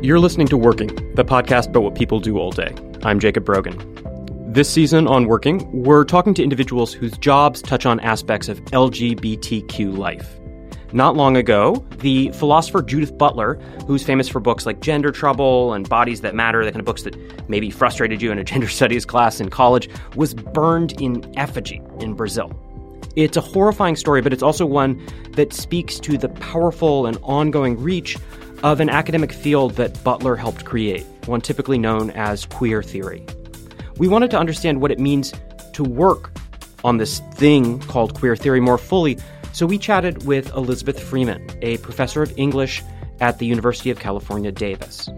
You're listening to Working, the podcast about what people do all day. I'm Jacob Brogan. This season on Working, we're talking to individuals whose jobs touch on aspects of LGBTQ life. Not long ago, the philosopher Judith Butler, who's famous for books like Gender Trouble and Bodies That Matter, the kind of books that maybe frustrated you in a gender studies class in college, was burned in effigy in Brazil. It's a horrifying story, but it's also one that speaks to the powerful and ongoing reach of an academic field that Butler helped create, one typically known as queer theory. We wanted to understand what it means to work on this thing called queer theory more fully, so we chatted with Elizabeth Freeman, a professor of English at the University of California, Davis.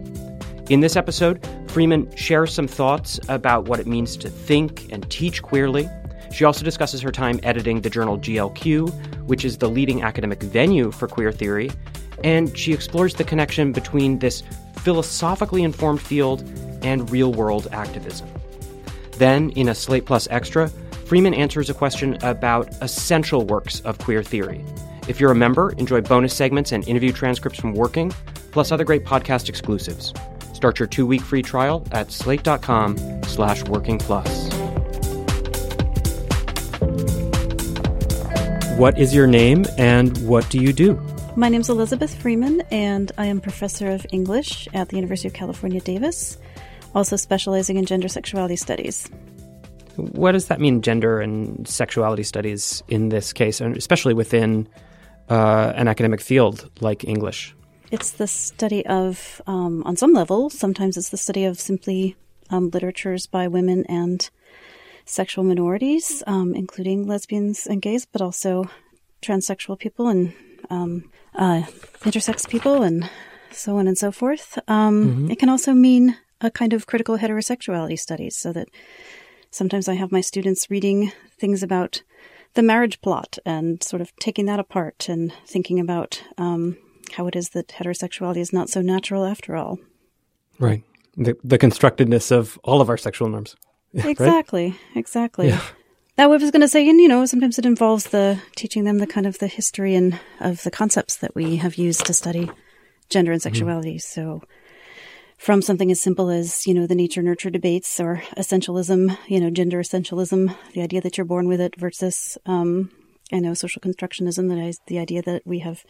In this episode, Freeman shares some thoughts about what it means to think and teach queerly. She also discusses her time editing the journal GLQ, which is the leading academic venue for queer theory, and she explores the connection between this philosophically informed field and real world activism. Then, in a Slate Plus Extra, Freeman answers a question about essential works of queer theory. If you're a member, enjoy bonus segments and interview transcripts from Working, plus other great podcast exclusives. Start your two-week free trial at slate.com slash working plus. What is your name and what do you do? My name is Elizabeth Freeman, and I am professor of English at the University of California, Davis, also specializing in gender sexuality studies. What does that mean, gender and sexuality studies in this case, and especially within uh, an academic field like English? It's the study of, um, on some level, sometimes it's the study of simply um, literatures by women and sexual minorities, um, including lesbians and gays, but also transsexual people and um, uh, intersex people and so on and so forth. Um, mm-hmm. It can also mean a kind of critical heterosexuality studies, so that sometimes I have my students reading things about the marriage plot and sort of taking that apart and thinking about um, how it is that heterosexuality is not so natural after all. Right. The, the constructedness of all of our sexual norms. exactly. Right? Exactly. Yeah. That I was going to say, and you know, sometimes it involves the teaching them the kind of the history and of the concepts that we have used to study gender and mm-hmm. sexuality. Mm. So, from something as simple as you know the nature nurture debates or essentialism, you know, gender essentialism, the idea that you're born with it versus um, I know social constructionism, that is the idea that we have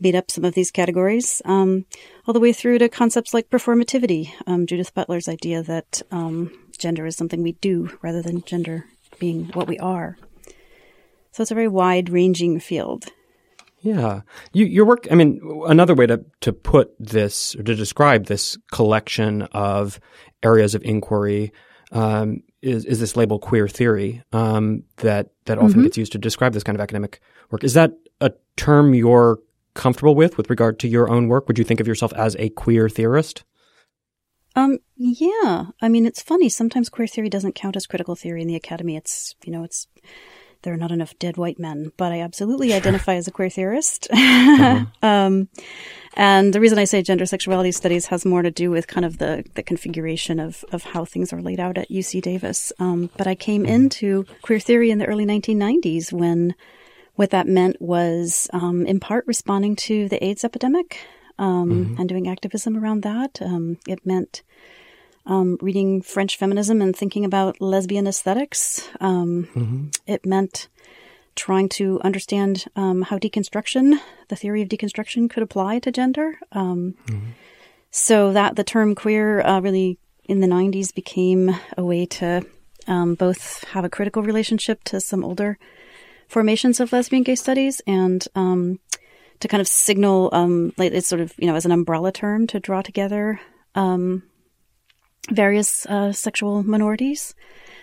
beat up some of these categories, um, all the way through to concepts like performativity, um, Judith Butler's idea that um, gender is something we do rather than gender being what we are. So it's a very wide ranging field. Yeah. You, your work, I mean, another way to, to put this or to describe this collection of areas of inquiry um, is, is this label queer theory um, that, that often mm-hmm. gets used to describe this kind of academic work. Is that a term you're comfortable with with regard to your own work? Would you think of yourself as a queer theorist? Um, yeah. I mean, it's funny. Sometimes queer theory doesn't count as critical theory in the academy. It's, you know, it's there are not enough dead white men, but I absolutely identify as a queer theorist. Uh-huh. um, and the reason I say gender sexuality studies has more to do with kind of the, the configuration of, of how things are laid out at UC Davis. Um, but I came mm-hmm. into queer theory in the early 1990s when what that meant was, um, in part, responding to the AIDS epidemic um, mm-hmm. and doing activism around that. Um, it meant um, reading French feminism and thinking about lesbian aesthetics. Um, mm-hmm. It meant trying to understand um, how deconstruction, the theory of deconstruction, could apply to gender. Um, mm-hmm. So that the term queer uh, really in the 90s became a way to um, both have a critical relationship to some older formations of lesbian gay studies and um, to kind of signal, um, like it's sort of, you know, as an umbrella term to draw together um, various uh, sexual minorities.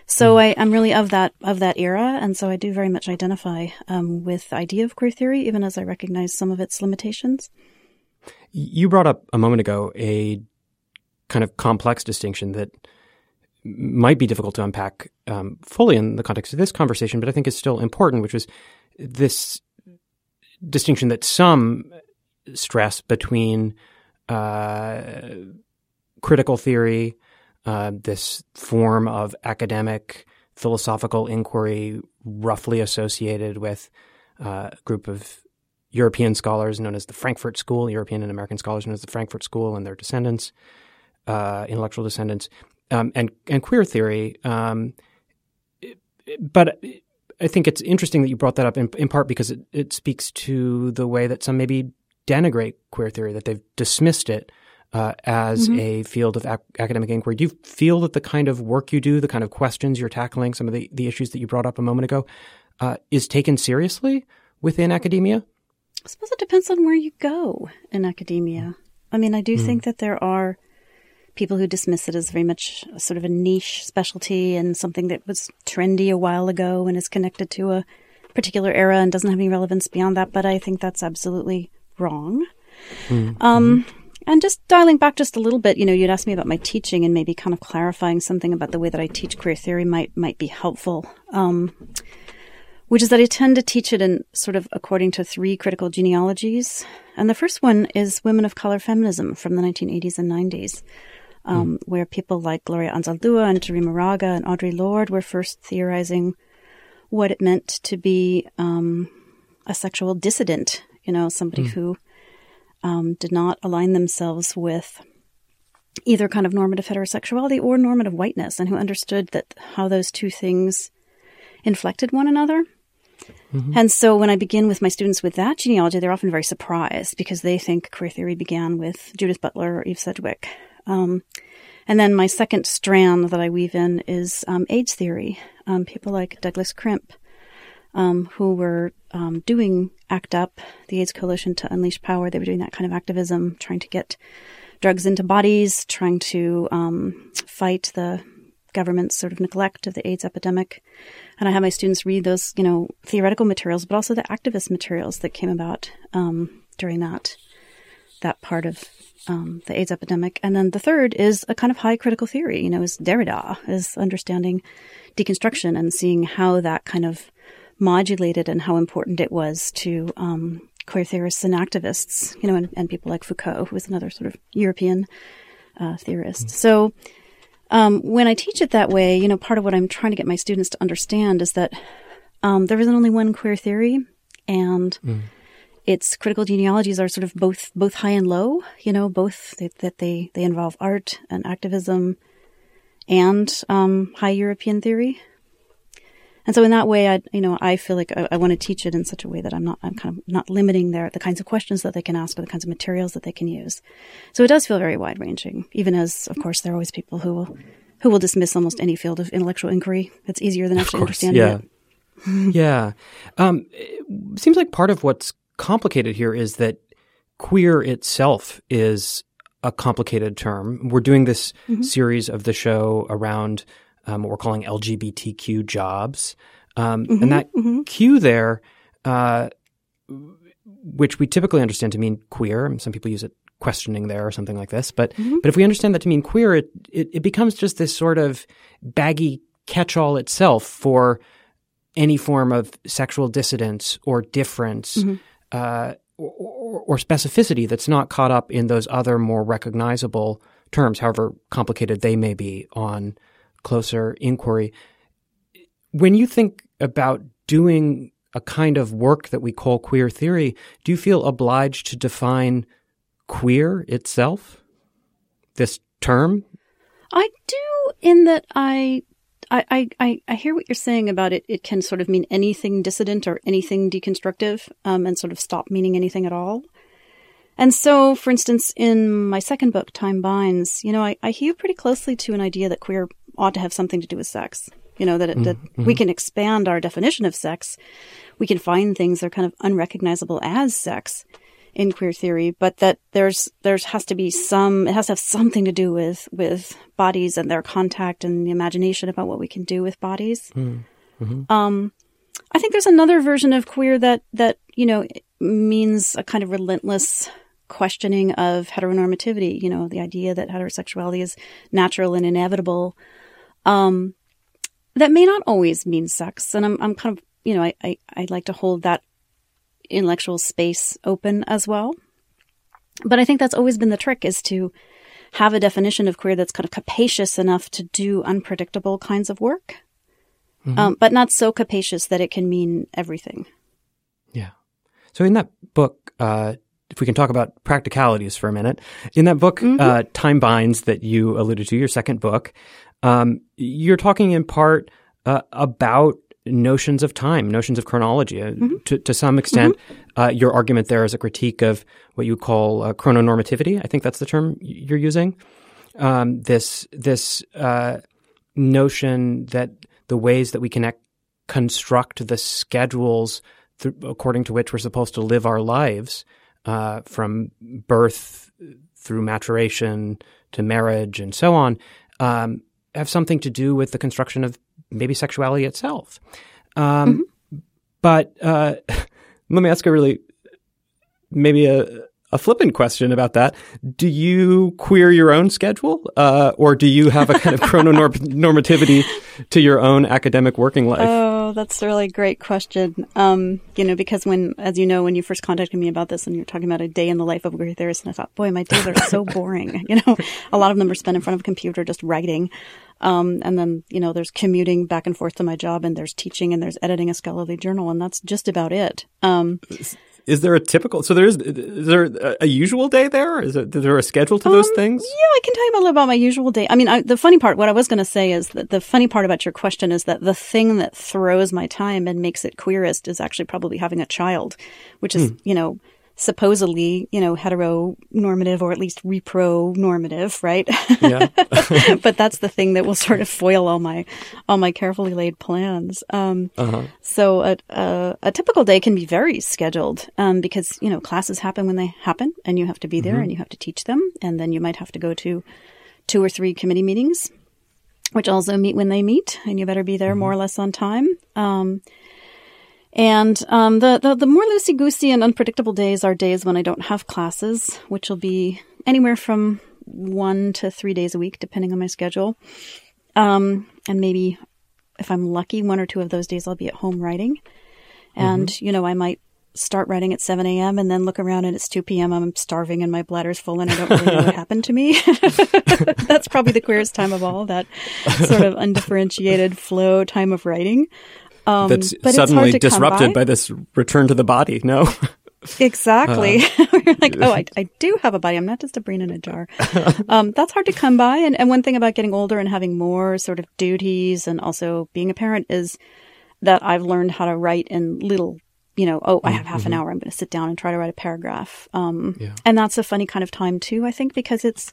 So mm. I, am really of that of that era, and so I do very much identify um, with the idea of queer theory, even as I recognize some of its limitations. You brought up a moment ago a kind of complex distinction that might be difficult to unpack um, fully in the context of this conversation, but I think is still important, which was this distinction that some stress between uh, critical theory, uh, this form of academic philosophical inquiry roughly associated with uh, a group of European scholars known as the Frankfurt School, European and American scholars known as the Frankfurt School and their descendants, uh, intellectual descendants, um, and and queer theory. Um, but I think it's interesting that you brought that up in, in part because it, it speaks to the way that some maybe denigrate queer theory, that they've dismissed it uh, as mm-hmm. a field of ac- academic inquiry. Do you feel that the kind of work you do, the kind of questions you're tackling, some of the, the issues that you brought up a moment ago, uh, is taken seriously within academia? I suppose it depends on where you go in academia. I mean, I do mm. think that there are people who dismiss it as very much sort of a niche specialty and something that was trendy a while ago and is connected to a particular era and doesn't have any relevance beyond that. But I think that's absolutely wrong. Mm-hmm. Um, and just dialing back just a little bit, you know, you'd asked me about my teaching and maybe kind of clarifying something about the way that I teach queer theory might might be helpful. Um, which is that I tend to teach it in sort of according to three critical genealogies. And the first one is women of color feminism from the 1980s and 90s um, mm. where people like Gloria Anzaldúa and Cherríe Moraga and Audre Lorde were first theorizing what it meant to be um, a sexual dissident, you know, somebody mm. who um, did not align themselves with either kind of normative heterosexuality or normative whiteness, and who understood that how those two things inflected one another. Mm-hmm. And so when I begin with my students with that genealogy, they're often very surprised because they think queer theory began with Judith Butler or Eve Sedgwick. Um, and then my second strand that I weave in is um, AIDS theory. Um, people like Douglas Crimp, um, who were um, doing ACT UP, the AIDS Coalition to Unleash Power. They were doing that kind of activism, trying to get drugs into bodies, trying to um, fight the government's sort of neglect of the AIDS epidemic. And I have my students read those, you know, theoretical materials, but also the activist materials that came about during that that part of um, the AIDS epidemic. And then the third is a kind of high critical theory, you know, is Derrida, is understanding deconstruction and seeing how that kind of modulated and how important it was to um, queer theorists and activists, you know, and, and, people like Foucault, who was another sort of European uh, theorist. Mm. So um, when I teach it that way, you know, part of what I'm trying to get my students to understand is that um, there isn't only one queer theory, and mm its critical genealogies are sort of both both high and low. You know, both that, that they they involve art and activism, and um, high European theory. And so in that way, I you know I feel like I, I, want to teach it in such a way that I'm not I'm kind of not limiting their the kinds of questions that they can ask or the kinds of materials that they can use. So it does feel very wide ranging, even as of course there are always people who will who will dismiss almost any field of intellectual inquiry. It's easier than actually understanding yeah. it. yeah. Um, it seems like part of what's complicated here is that queer itself is a complicated term. We're doing this mm-hmm. series of the show around um, what we're calling LGBTQ jobs. Um, mm-hmm, and that mm-hmm. Q there, uh, which we typically understand to mean queer, some people use it questioning there or something like this. But mm-hmm. but if we understand that to mean queer, it, it, it becomes just this sort of baggy catch-all itself for any form of sexual dissidence or difference Mm-hmm. Uh, or, or specificity that's not caught up in those other more recognizable terms, however complicated they may be on closer inquiry. When you think about doing a kind of work that we call queer theory, do you feel obliged to define queer itself? This term? I do, in that I, I, I, I hear what you're saying about it. It can sort of mean anything dissident or anything deconstructive, um, and sort of stop meaning anything at all. And so, for instance, in my second book, Time Binds, you know, I, I hew pretty closely to an idea that queer ought to have something to do with sex. You know, that, it, that we can expand our definition of sex. We can find things that are kind of unrecognizable as sex in queer theory, but that there's there's has to be some it has to have something to do with with bodies and their contact and the imagination about what we can do with bodies. Um, I think there's another version of queer that that you know means a kind of relentless questioning of heteronormativity. You know, the idea that heterosexuality is natural and inevitable. Um, that may not always mean sex, and I'm I'm kind of you know I I I like to hold that intellectual space open as well. But I think that's always been the trick is to have a definition of queer that's kind of capacious enough to do unpredictable kinds of work, um, but not so capacious that it can mean everything. Yeah. So in that book, uh, if we can talk about practicalities for a minute, in that book, uh, Time Binds, that you alluded to, your second book, um, you're talking in part uh, about notions of time, notions of chronology. Uh, to, to some extent, uh, your argument there is a critique of what you call uh, chrononormativity. I think that's the term you're using. Um, this this uh, notion that the ways that we can construct the schedules th- according to which we're supposed to live our lives, uh, from birth through maturation to marriage and so on, um, have something to do with the construction of maybe sexuality itself. Um, But uh, let me ask a really maybe a, a flippant question about that. Do you queer your own schedule, uh, or do you have a kind of chrononormativity to your own academic working life? Oh, that's a really great question. Um, you know, because when, as you know, when you first contacted me about this and you're talking about a day in the life of a queer theorist, and I thought, boy, my days are so boring. You know, a lot of them are spent in front of a computer just writing. Um, and then, you know, there's commuting back and forth to my job and there's teaching and there's editing a scholarly journal and that's just about it. Um, Is there a typical? So there is. Is there a, a usual day there? Is, it, is there a schedule to those things? Um, Yeah, I can tell you a little about my usual day. I mean, I, the funny part, what I was going to say is that the funny part about your question is that the thing that throws my time and makes it queerest is actually probably having a child, which is, you know, supposedly, you know, heteronormative or at least repro-normative, right? Yeah. but that's the thing that will sort of foil all my all my carefully laid plans. Um, So a, a a typical day can be very scheduled um, because you know classes happen when they happen, and you have to be there and you have to teach them, and then you might have to go to two or three committee meetings, which also meet when they meet, and you better be there more or less on time. Um, and um, the, the the more loosey goosey and unpredictable days are days when I don't have classes, which will be anywhere from one to three days a week, depending on my schedule. Um, and maybe if I'm lucky, one or two of those days I'll be at home writing. And, you know, I might start writing at 7 a.m. and then look around and it's 2 p.m. I'm starving and my bladder's full and I don't really know what happened to me. That's probably the queerest time of all, that sort of undifferentiated flow time of writing. Um, That's suddenly disrupted by. by this return to the body. No. Exactly. Uh-huh. You're like, oh, I, I do have a body. I'm not just a brain in a jar. um, that's hard to come by. And, and one thing about getting older and having more sort of duties and also being a parent is that I've learned how to write in little, you know, oh, I have half an hour. I'm going to sit down and try to write a paragraph. Um, and that's a funny kind of time too, I think, because it's,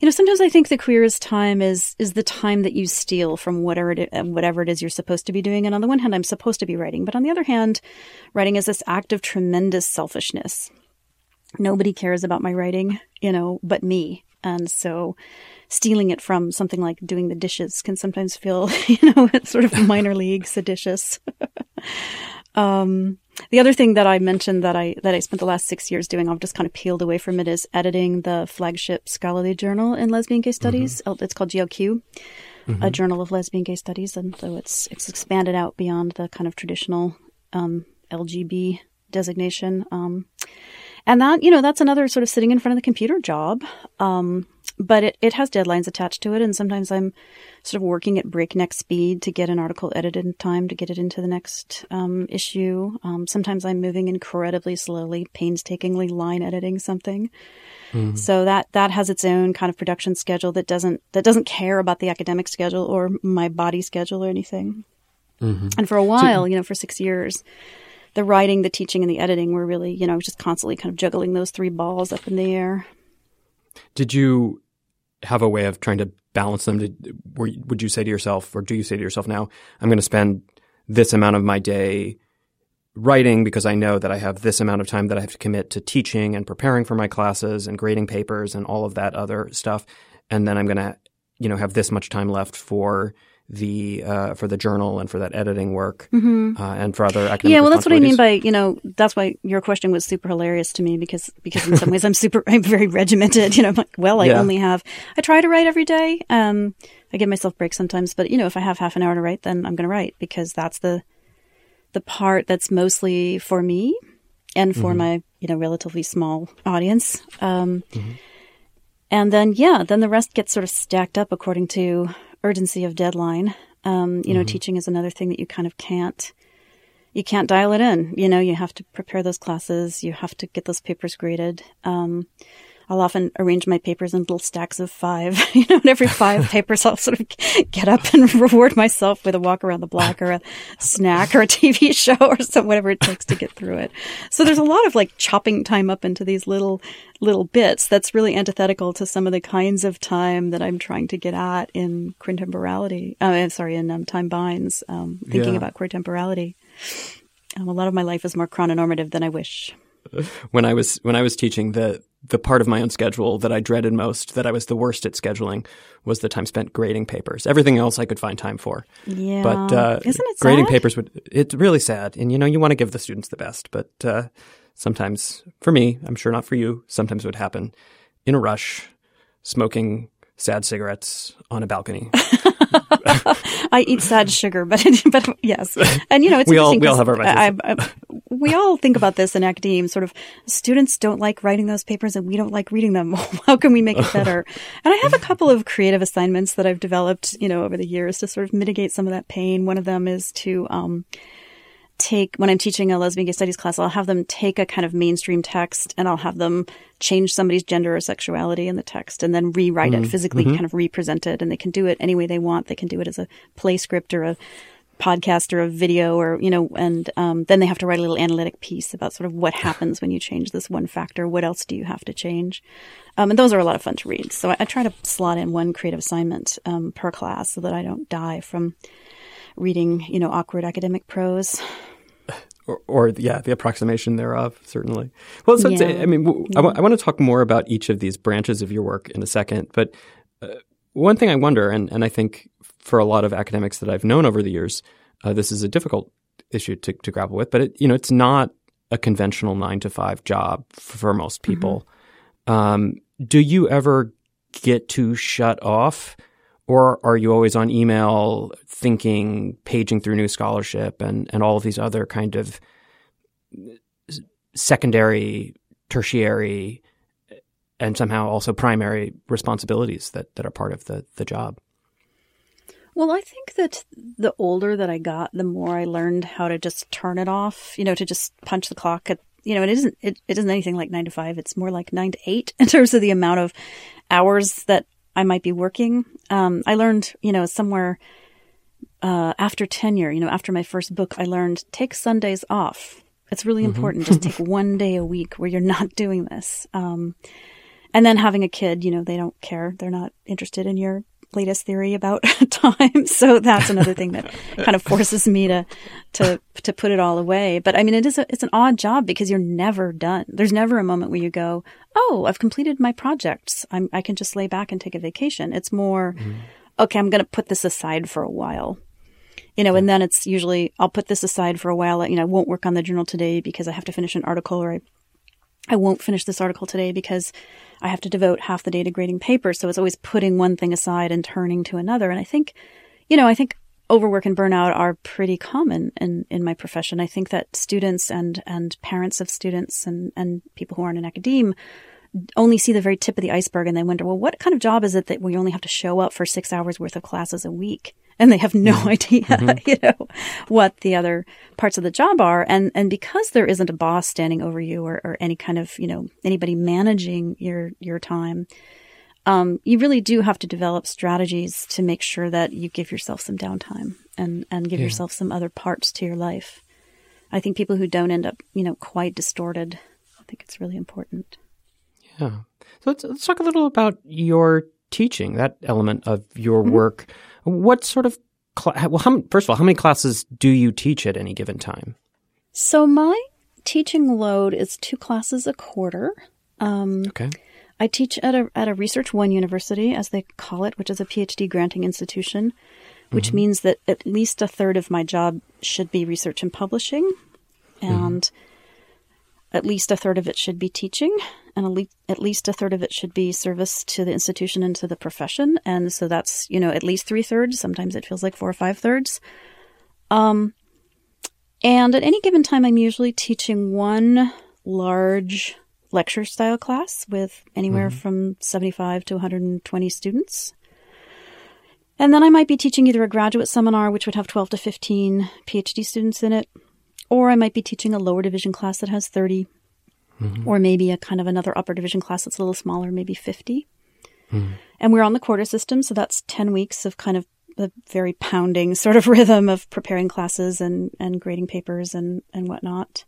you know, sometimes I think the queerest time is is the time that you steal from whatever it, uh, whatever it is you're supposed to be doing. And on the one hand, I'm supposed to be writing, but on the other hand, writing is this act of tremendous selfishness. Nobody cares about my writing, you know, but me. And so stealing it from something like doing the dishes can sometimes feel, you know, sort of minor league seditious. um, the other thing that I mentioned that I that I spent the last six years doing, I've just kind of peeled away from it, is editing the flagship scholarly journal in lesbian gay studies. It's called GLQ. a journal of lesbian gay studies, and so it's it's expanded out beyond the kind of traditional um, LGB designation. Um, and that you know that's another sort of sitting in front of the computer job. Um, but it, it has deadlines attached to it, and sometimes I'm sort of working at breakneck speed to get an article edited in time to get it into the next um, issue. Um, sometimes I'm moving incredibly slowly, painstakingly line editing something. So that that has its own kind of production schedule that doesn't that doesn't care about the academic schedule or my body schedule or anything. And for a while, you know, for six years, the writing, the teaching, and the editing were really, you know, just constantly kind of juggling those three balls up in the air. Did you have a way of trying to balance them? Did, were, would you say to yourself, or do you say to yourself now, I'm going to spend this amount of my day writing because I know that I have this amount of time that I have to commit to teaching and preparing for my classes and grading papers and all of that other stuff, and then I'm going to, you know, have this much time left for the uh, for the journal and for that editing work uh, and for other academic. Mm-hmm. yeah, well, that's what I mean by you know that's why your question was super hilarious to me because because in some ways I'm super I'm very regimented. You know, I'm like, well, I Yeah. only have I try to write every day. Um, I give myself breaks sometimes, but you know, if I have half an hour to write, then I'm going to write because that's the the part that's mostly for me and for my you know relatively small audience. Um, And then yeah, then the rest gets sort of stacked up according to urgency of deadline. Um, you know, teaching is another thing that you kind of can't you can't dial it in. You know, you have to prepare those classes. You have to get those papers graded. Um, I'll often arrange my papers in little stacks of five. You know, and every five papers, I'll sort of get up and reward myself with a walk around the block or a snack or a TV show or some whatever it takes to get through it. So there's a lot of like chopping time up into these little little bits. That's really antithetical to some of the kinds of time that I'm trying to get at in quintemporality. Uh, I'm sorry, in um, time binds. Um, thinking Yeah. about queer temporality. Um, a lot of my life is more chrononormative than I wish. when I was when I was teaching the the part of my own schedule that I dreaded most, that I was the worst at scheduling, was the time spent grading papers. Everything else I could find time for. Yeah, But uh, isn't it grading sad? papers would it's really sad, and you know you want to give the students the best, but uh, sometimes for me, I'm sure not for you, sometimes it would happen in a rush, smoking sad cigarettes on a balcony. I eat sad sugar, but but yes, and you know it's We all- we all have our. I, I, we all think about this in academia. Sort of, students don't like writing those papers, and we don't like reading them. How can we make it better? and I have a couple of creative assignments that I've developed, you know, over the years to sort of mitigate some of that pain. One of them is to um, take when I'm teaching a lesbian gay studies class, I'll have them take a kind of mainstream text and I'll have them change somebody's gender or sexuality in the text and then rewrite it physically, kind of represent it. And they can do it any way they want. They can do it as a play script or a podcast or a video or you know and um, then they have to write a little analytic piece about sort of what happens when you change this one factor what else do you have to change um, and those are a lot of fun to read so I, I try to slot in one creative assignment um, per class so that i don't die from reading you know awkward academic prose or, or yeah, the approximation thereof, certainly. Well, so Yeah. I mean, w- I, want to talk more about each of these branches of your work in a second. But uh, one thing I wonder, and, and I think for a lot of academics that I've known over the years, uh, this is a difficult issue to, to grapple with. But it, you know, it's not a conventional nine to five job for most people. Um, do you ever get to shut off? Or are you always on email, thinking, paging through new scholarship, and, and all of these other kind of secondary, tertiary, and somehow also primary responsibilities that, that are part of the, the job? Well, I think that the older that I got, the more I learned how to just turn it off, you know, to just punch the clock at, you know, it isn't, it, it isn't anything like nine to five. It's more like nine to eight in terms of the amount of hours that I might be working. Um, I learned, you know, somewhere, uh, after tenure, you know, after my first book, I learned take Sundays off. It's really important. Just take one day a week where you're not doing this. Um, and then having a kid, you know, they don't care. They're not interested in your latest theory about time. So that's another thing that kind of forces me to to to put it all away. But I mean, it is a, it's an odd job because you're never done. There's never a moment where you go, "Oh, I've completed my projects. I'm I can just lay back and take a vacation." It's more, mm-hmm. "Okay, I'm going to put this aside for a while." You know, and then it's usually I'll put this aside for a while. You know, I won't work on the journal today because I have to finish an article or I I won't finish this article today because I have to devote half the day to grading papers. So it's always putting one thing aside and turning to another. And I think, you know, I think overwork and burnout are pretty common in, in my profession. I think that students and, and parents of students and, and people who aren't in academe only see the very tip of the iceberg and they wonder, well, what kind of job is it that we only have to show up for six hours worth of classes a week? And they have no mm-hmm. idea, mm-hmm. you know, what the other parts of the job are. And, and because there isn't a boss standing over you or, or any kind of, you know, anybody managing your, your time, um, you really do have to develop strategies to make sure that you give yourself some downtime and, and give yeah. yourself some other parts to your life. I think people who don't end up, you know, quite distorted, I think it's really important. Yeah. So let's, let's talk a little about your teaching, that element of your mm-hmm. What sort of, cl- well, how, first of all, how many classes do you teach at any given time? So my teaching load is two classes a quarter. Um, okay. I teach at a at a Research One university, as they call it, which is a PhD granting institution, which mm-hmm. means that at least a third of my job should be research and publishing, mm-hmm. and mm-hmm at least a third of it should be teaching, and at least a third of it should be service to the institution and to the profession. And so that's, you know, at least three thirds. Sometimes it feels like four or five thirds. Um, and at any given time, I'm usually teaching one large lecture style class with anywhere mm-hmm. from 75 to 120 students. And then I might be teaching either a graduate seminar, which would have 12 to 15 PhD students in it, or I might be teaching a lower division class that has 30, mm-hmm. or maybe a kind of another upper division class that's a little smaller, maybe 50. Mm-hmm. And we're on the quarter system, so that's 10 weeks of kind of the very pounding sort of rhythm of preparing classes and, and grading papers and, and whatnot.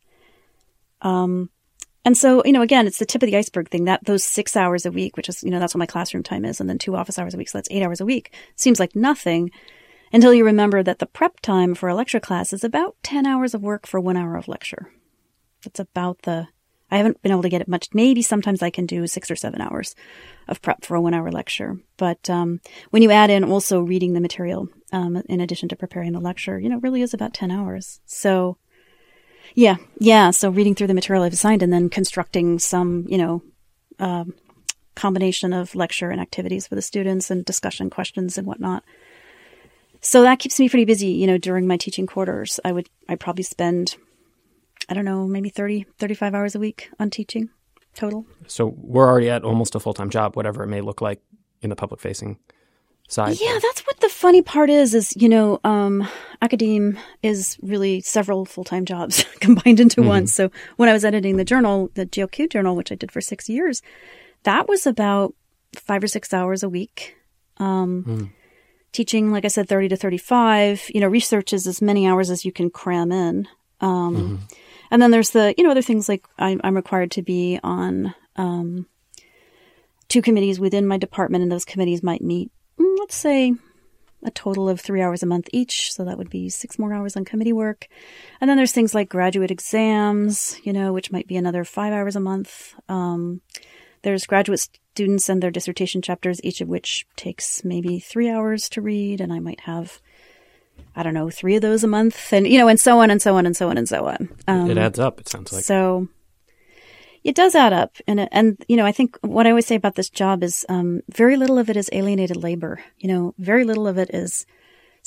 Um, and so, you know, again, it's the tip of the iceberg thing that those six hours a week, which is, you know, that's what my classroom time is, and then two office hours a week. So that's eight hours a week. Seems like nothing until you remember that the prep time for a lecture class is about 10 hours of work for one hour of lecture. That's about the, I haven't been able to get it much. Maybe sometimes I can do six or seven hours of prep for a one hour lecture. But um, when you add in also reading the material um, in addition to preparing the lecture, you know, really is about 10 hours. So, yeah, yeah. So reading through the material I've assigned and then constructing some, you know, um, combination of lecture and activities for the students and discussion questions and whatnot. So that keeps me pretty busy, you know, during my teaching quarters. I would, I probably spend, I don't know, maybe 30, 35 hours a week on teaching total. So we're already at almost a full time job, whatever it may look like in the public facing side. Yeah, that's what the funny part is, is, you know, um, academe is really several full time jobs combined into mm-hmm. one. So when I was editing the journal, the GLQ journal, which I did for six years, that was about five or six hours a week. Um, mm teaching, like I said, 30 to 35. You know, research is as many hours as you can cram in. Um, mm-hmm. And then there's the, you know, other things like I'm, I'm required to be on um, two committees within my department, and those committees might meet, mm, let's say, a total of three hours a month each. So that would be six more hours on committee work. And then there's things like graduate exams, you know, which might be another five hours a month. Um, there's graduate students and their dissertation chapters, each of which takes maybe three hours to read, and I might have, I don't know, three of those a month, and you know, and so on and so on and so on and so on. Um, it adds up. It sounds like so. It does add up, and and you know, I think what I always say about this job is um, very little of it is alienated labor. You know, very little of it is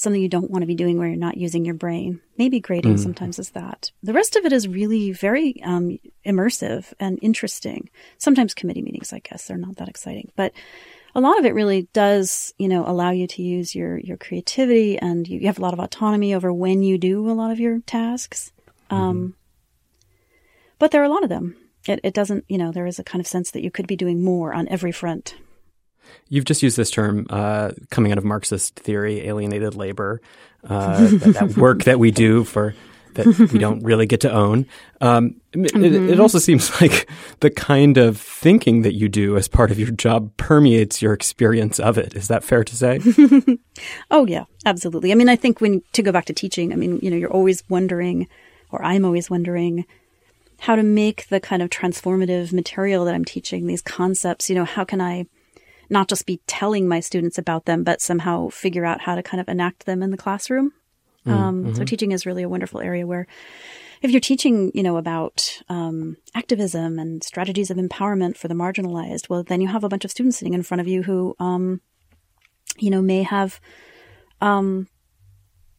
something you don't want to be doing where you're not using your brain. Maybe grading mm. sometimes is that. The rest of it is really very um, immersive and interesting. Sometimes committee meetings, I guess, they're not that exciting, but a lot of it really does, you know, allow you to use your your creativity and you, you have a lot of autonomy over when you do a lot of your tasks. Mm. Um, but there are a lot of them. It, it doesn't, you know, there is a kind of sense that you could be doing more on every front. You've just used this term uh, coming out of Marxist theory, alienated labor, uh, that, that, work that we do for that we don't really get to own. Um, mm-hmm. it, it, also seems like the kind of thinking that you do as part of your job permeates your experience of it. Is that fair to say? oh yeah, absolutely. I mean, I think when to go back to teaching, I mean, you know, you're always wondering, or I'm always wondering, how to make the kind of transformative material that I'm teaching, these concepts. You know, how can I not just be telling my students about them, but somehow figure out how to kind of enact them in the classroom. Mm, um, mm-hmm. So teaching is really a wonderful area where if you're teaching, you know, about um, activism and strategies of empowerment for the marginalized, well, then you have a bunch of students sitting in front of you who, um, you know, may have um,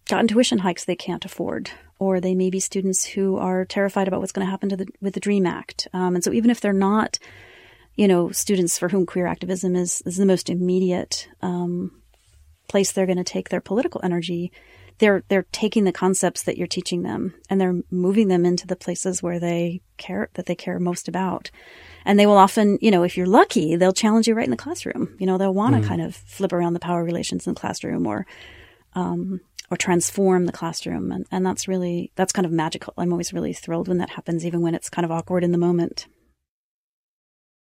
gotten tuition hikes they can't afford, or they may be students who are terrified about what's going to happen to the with the Dream Act. Um, and so, even if they're not, you know, students for whom queer activism is is the most immediate um, place they're going to take their political energy, they're they're taking the concepts that you're teaching them and they're moving them into the places where they care that they care most about. And they will often, you know, if you're lucky, they'll challenge you right in the classroom. You know, they'll want to mm. kind of flip around the power relations in the classroom or um, or transform the classroom. And, and that's really, that's kind of magical. I'm always really thrilled when that happens, even when it's kind of awkward in the moment.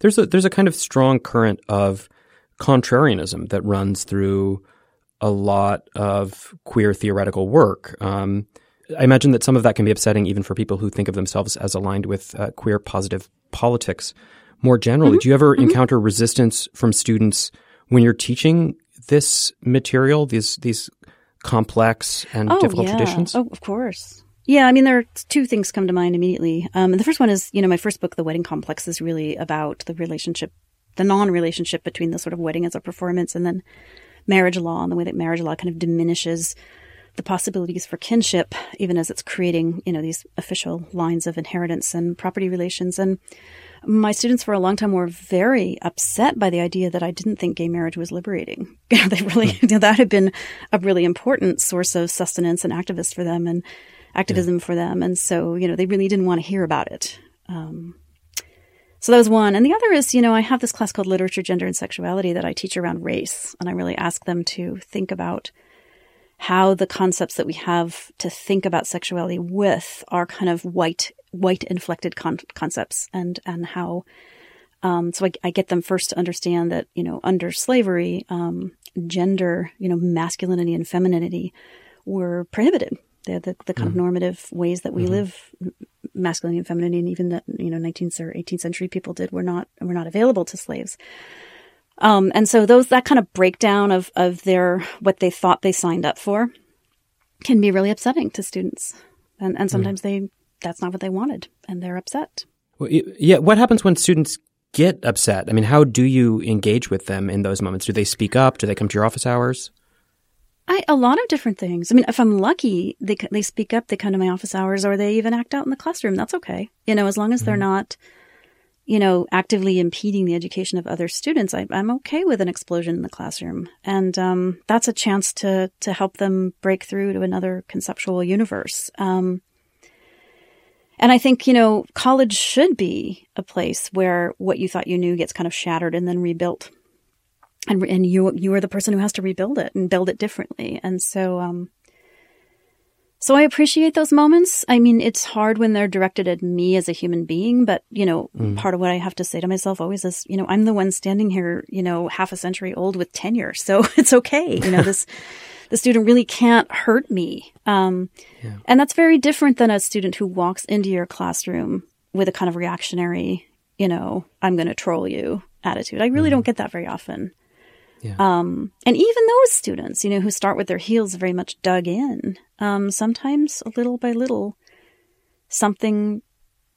There's a, there's a kind of strong current of contrarianism that runs through a lot of queer theoretical work. Um, I imagine that some of that can be upsetting even for people who think of themselves as aligned with uh, queer positive politics. More generally, mm-hmm. do you ever mm-hmm. encounter resistance from students when you're teaching this material, these these complex and oh, difficult yeah. traditions? Oh, of course. Yeah, I mean, there are two things come to mind immediately. Um, and the first one is, you know, my first book, The Wedding Complex, is really about the relationship, the non-relationship between the sort of wedding as a performance and then marriage law and the way that marriage law kind of diminishes the possibilities for kinship, even as it's creating, you know, these official lines of inheritance and property relations. And my students for a long time were very upset by the idea that I didn't think gay marriage was liberating. they really hmm. that had been a really important source of sustenance and activist for them and activism yeah. for them, and so you know they really didn't want to hear about it. Um, so that was one, and the other is you know I have this class called Literature, Gender, and Sexuality that I teach around race, and I really ask them to think about how the concepts that we have to think about sexuality with are kind of white white inflected con- concepts and and how um, so I, I, get them first to understand that you know under slavery um, gender you know masculinity and femininity were prohibited the the, the kind mm-hmm. of normative ways that we mm-hmm. live masculinity and femininity and even that you know 19th or 18th century people did were not were not available to slaves um, and so those that kind of breakdown of of their what they thought they signed up for can be really upsetting to students and and mm. sometimes mm-hmm. they that's not what they wanted and they're upset. Well, yeah. What happens when students get upset? I mean, how do you engage with them in those moments? Do they speak up? Do they come to your office hours? I, a lot of different things. I mean, if I'm lucky, they they speak up, they come to my office hours, or they even act out in the classroom. That's okay, you know, as long as they're mm-hmm. not, you know, actively impeding the education of other students. I, am okay with an explosion in the classroom, and um, that's a chance to to help them break through to another conceptual universe. Um, and I think, you know, college should be a place where what you thought you knew gets kind of shattered and then rebuilt. And, and you, you are the person who has to rebuild it and build it differently. And so, um, so I appreciate those moments. I mean, it's hard when they're directed at me as a human being, but you know, mm. part of what I have to say to myself always is, you know, I'm the one standing here, you know, half a century old with tenure. So it's okay. You know, this, the student really can't hurt me. Um, yeah. And that's very different than a student who walks into your classroom with a kind of reactionary, you know, I'm going to troll you attitude. I really mm-hmm. don't get that very often. Yeah. Um, and even those students, you know, who start with their heels very much dug in, um, sometimes a little by little, something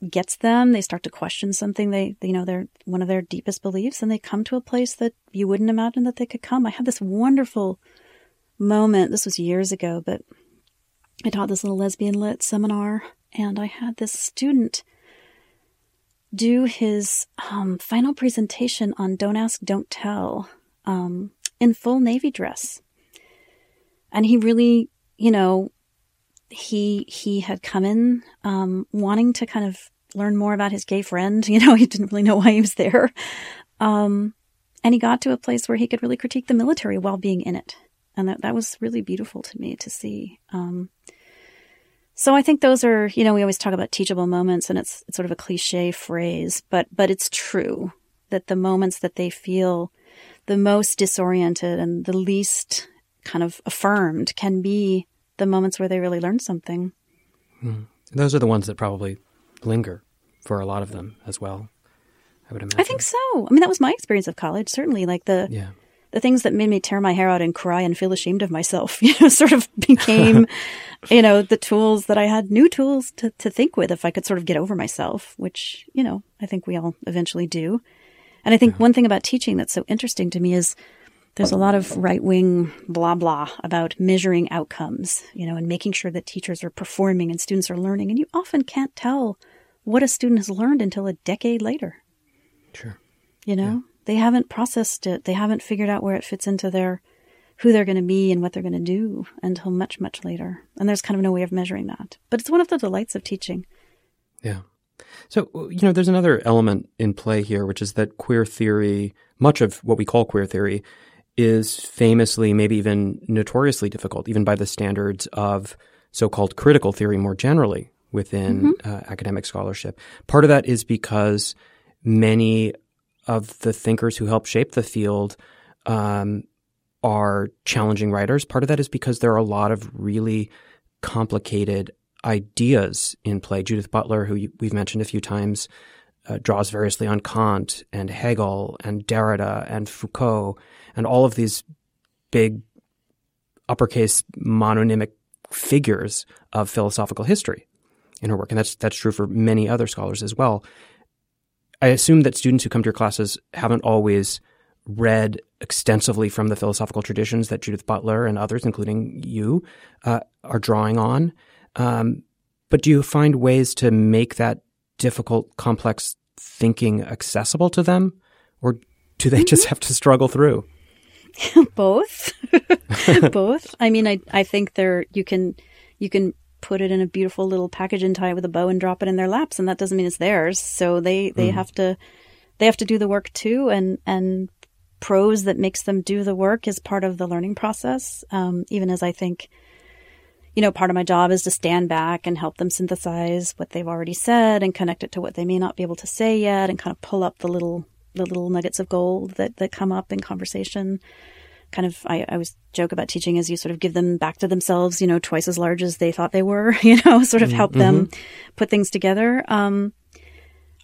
gets them. They start to question something they, you know, they're one of their deepest beliefs, and they come to a place that you wouldn't imagine that they could come. I had this wonderful moment. This was years ago, but I taught this little lesbian lit seminar, and I had this student do his um, final presentation on Don't Ask, Don't Tell um, in full Navy dress. And he really, you know, he he had come in um, wanting to kind of learn more about his gay friend. You know, he didn't really know why he was there. Um, and he got to a place where he could really critique the military while being in it and that that was really beautiful to me to see. Um, So I think those are, you know, we always talk about teachable moments and it's, it's sort of a cliche phrase, but, but it's true that the moments that they feel the most disoriented and the least kind of affirmed can be the moments where they really learn something. Mm. Those are the ones that probably linger for a lot of them as well. I would imagine. I think so. I mean, that was my experience of college. Certainly, like the yeah. the things that made me tear my hair out and cry and feel ashamed of myself, you know, sort of became, you know, the tools that I had, new tools to to think with if I could sort of get over myself, which you know I think we all eventually do. And I think yeah. one thing about teaching that's so interesting to me is there's a lot of right wing blah blah about measuring outcomes, you know, and making sure that teachers are performing and students are learning. And you often can't tell what a student has learned until a decade later. Sure. You know, yeah. they haven't processed it. They haven't figured out where it fits into their who they're going to be and what they're going to do until much much later. And there's kind of no way of measuring that. But it's one of the delights of teaching. Yeah. So, you know, there's another element in play here, which is that queer theory, much of what we call queer theory, is famously, maybe even notoriously difficult, even by the standards of so called critical theory more generally within mm-hmm. uh, academic scholarship. Part of that is because many of the thinkers who help shape the field um, are challenging writers. Part of that is because there are a lot of really complicated ideas in play. Judith Butler, who we've mentioned a few times, uh, draws variously on Kant and Hegel and Derrida and Foucault and all of these big uppercase mononymic figures of philosophical history in her work. And that's that's true for many other scholars as well. I assume that students who come to your classes haven't always read extensively from the philosophical traditions that Judith Butler and others, including you, uh, are drawing on. Um, but do you find ways to make that difficult, complex thinking accessible to them, or do they mm-hmm. just have to struggle through? Both, both. I mean, I I think there you can you can put it in a beautiful little package and tie it with a bow and drop it in their laps, and that doesn't mean it's theirs. So they they mm. have to they have to do the work too, and and prose that makes them do the work is part of the learning process. Um, even as I think you know, part of my job is to stand back and help them synthesize what they've already said and connect it to what they may not be able to say yet and kind of pull up the little the little nuggets of gold that, that come up in conversation. Kind of I, I always joke about teaching as you sort of give them back to themselves, you know, twice as large as they thought they were, you know, sort of help mm-hmm. them put things together. Um,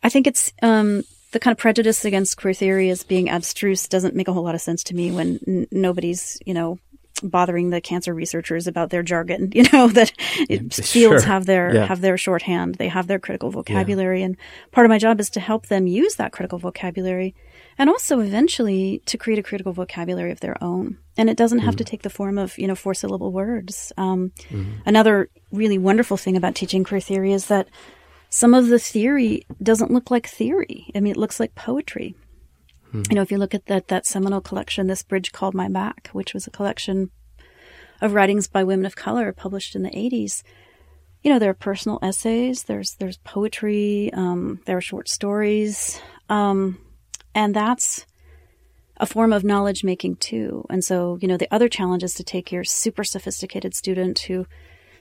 I think it's um, the kind of prejudice against queer theory as being abstruse doesn't make a whole lot of sense to me when n- nobody's, you know, bothering the cancer researchers about their jargon. You know that fields sure. have their yeah. have their shorthand, they have their critical vocabulary, yeah. and part of my job is to help them use that critical vocabulary, and also eventually to create a critical vocabulary of their own. And it doesn't have mm. to take the form of you know four syllable words. Um, mm. Another really wonderful thing about teaching queer theory is that some of the theory doesn't look like theory. I mean, it looks like poetry. Mm-hmm. You know, if you look at that that seminal collection, "This Bridge Called My Back," which was a collection of writings by women of color published in the '80s, you know, there are personal essays, there's there's poetry, um, there are short stories, um, and that's a form of knowledge making too. And so, you know, the other challenge is to take your super sophisticated student who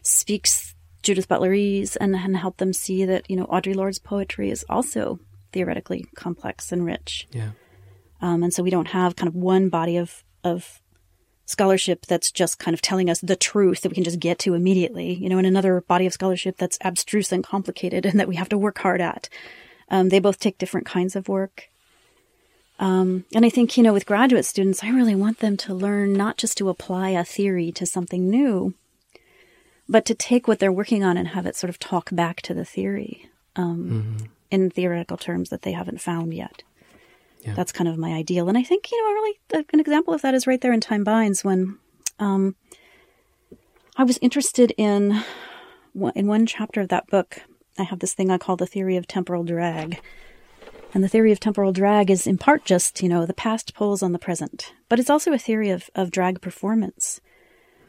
speaks Judith Butlerese and, and help them see that, you know, Audre Lorde's poetry is also theoretically complex and rich. Yeah. Um, and so we don't have kind of one body of, of scholarship that's just kind of telling us the truth that we can just get to immediately, you know, and another body of scholarship that's abstruse and complicated and that we have to work hard at. Um, they both take different kinds of work. Um, and I think, you know, with graduate students, I really want them to learn not just to apply a theory to something new, but to take what they're working on and have it sort of talk back to the theory um, mm-hmm. in theoretical terms that they haven't found yet. Yeah. That's kind of my ideal. And I think, you know, really an example of that is right there in Time Binds when um, I was interested in, in one chapter of that book. I have this thing I call the theory of temporal drag. And the theory of temporal drag is in part just, you know, the past pulls on the present, but it's also a theory of, of drag performance.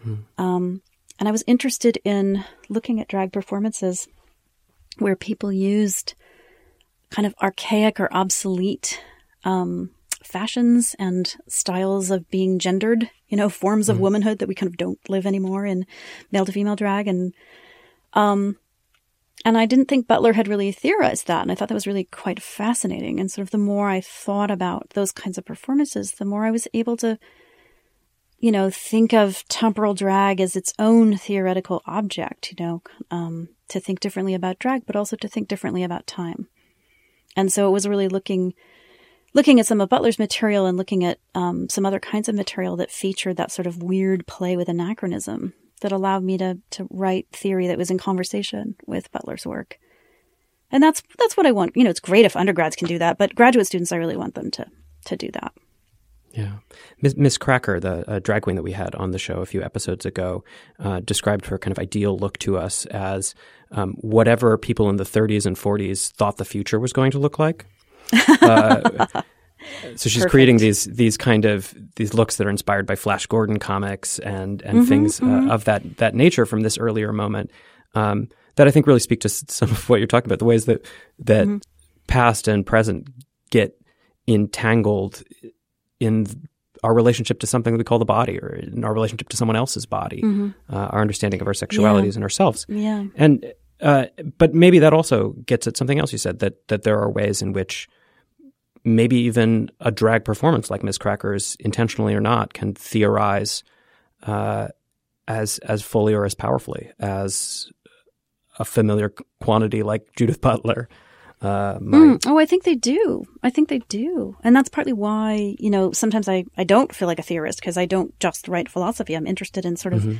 Hmm. Um, and I was interested in looking at drag performances where people used kind of archaic or obsolete um, fashions and styles of being gendered, you know, forms of mm womanhood that we kind of don't live anymore in male to female drag. And Um, and I didn't think Butler had really theorized that. And I thought that was really quite fascinating. And sort of the more I thought about those kinds of performances, the more I was able to, you know, think of temporal drag as its own theoretical object, you know, um, to think differently about drag, but also to think differently about time. And so it was really looking, looking at some of Butler's material and looking at um, some other kinds of material that featured that sort of weird play with anachronism that allowed me to to write theory that was in conversation with Butler's work. And that's that's what I want. You know, it's great if undergrads can do that, but graduate students, I really want them to to do that. Yeah. Miss, Cracker, the uh, drag queen that we had on the show a few episodes ago, uh, described her kind of ideal look to us as um, whatever people in the 30s and 40s thought the future was going to look like. Uh, so she's Perfect. creating these these kind of these looks that are inspired by Flash Gordon comics and and Mm-hmm, things Uh, of that that nature from this earlier moment um, that I think really speak to some of what you're talking about the ways that that Mm-hmm. past and present get entangled in our relationship to something that we call the body or in our relationship to someone else's body uh, our understanding of our sexualities and ourselves Mm-hmm. Yeah. and uh, but maybe that also gets at something else you said that that there are ways in which maybe even a drag performance like Miss Cracker's, intentionally or not, can theorize uh, as as fully or as powerfully as a familiar quantity like Judith Butler. Uh. Mm, oh, I think they do. I think they do. And that's partly why, you know, sometimes I, I don't feel like a theorist because I don't just write philosophy. I'm interested in sort of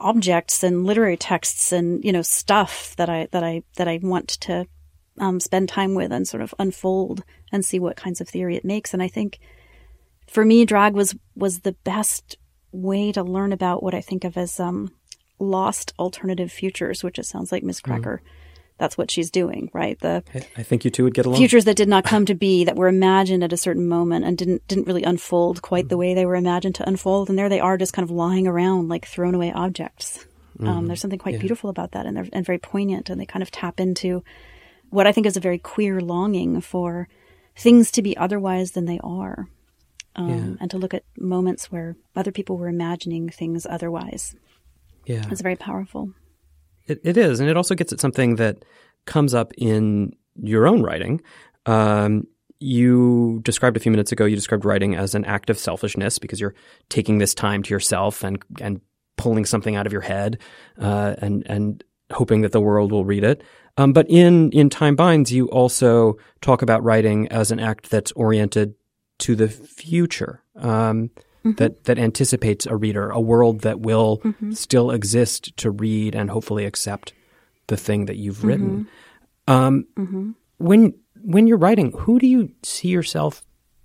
objects and literary texts and, you know, stuff that I, that I, that I want to um, spend time with and sort of unfold and see what kinds of theory it makes. And I think for me, drag was, was the best way to learn about what I think of as, um, lost alternative futures, which it sounds like Miss Cracker. That's what she's doing, right? The, I, think you two would get along. futures that did not come to be that were imagined at a certain moment and didn't didn't really unfold quite the way they were imagined to unfold. And there they are just kind of lying around like thrown away objects. Um, there's something quite beautiful about that and they're and very poignant and they kind of tap into what i think is a very queer longing for things to be otherwise than they are um, and to look at moments where other people were imagining things otherwise. Yeah, it's very powerful It, it is, and it also gets at something that comes up in your own writing. Um, you described a few minutes ago. You described writing as an act of selfishness because you're taking this time to yourself and and pulling something out of your head uh, and and hoping that the world will read it. Um, but in in Time Binds, you also talk about writing as an act that's oriented to the future. Um, that that anticipates a reader, a world that will still exist to read and hopefully accept the thing that you've written. Um, When when you're writing, who do you see yourself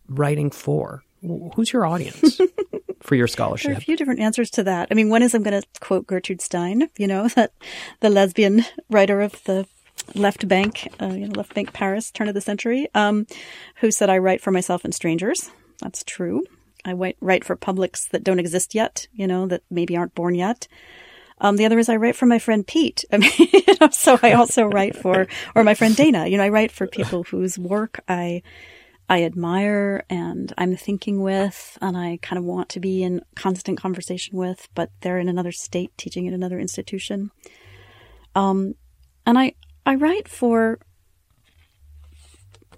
writing for? Who's your audience for your scholarship? There are a few different answers to that. I mean, one is I'm going to quote Gertrude Stein, you know, that the lesbian writer of the left bank, uh, you know, left bank Paris, turn of the century, um, who said, I write for myself and strangers. That's true. I write, for publics that don't exist yet, you know, that maybe aren't born yet. Um, the other is I write for my friend Pete. I mean, you know, so I also write for, or my friend Dana. You know, I write for people whose work I, I admire and I'm thinking with, and I kind of want to be in constant conversation with, but they're in another state, teaching at another institution. Um, and I, I write for,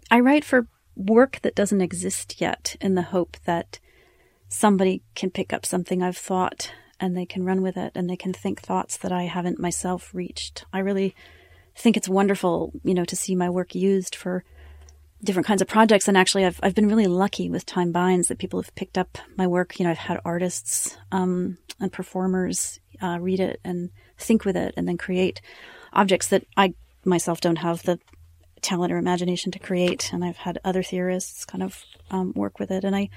I write for work that doesn't exist yet, in the hope that somebody can pick up something I've thought and they can run with it and they can think thoughts that I haven't myself reached. I really think it's wonderful, you know, to see my work used for different kinds of projects. And actually, I've I've been really lucky with Time Binds that people have picked up my work. You know, I've had artists um, and performers uh, read it and think with it, and then create objects that I myself don't have the talent or imagination to create. And I've had other theorists kind of um, work with it, and I.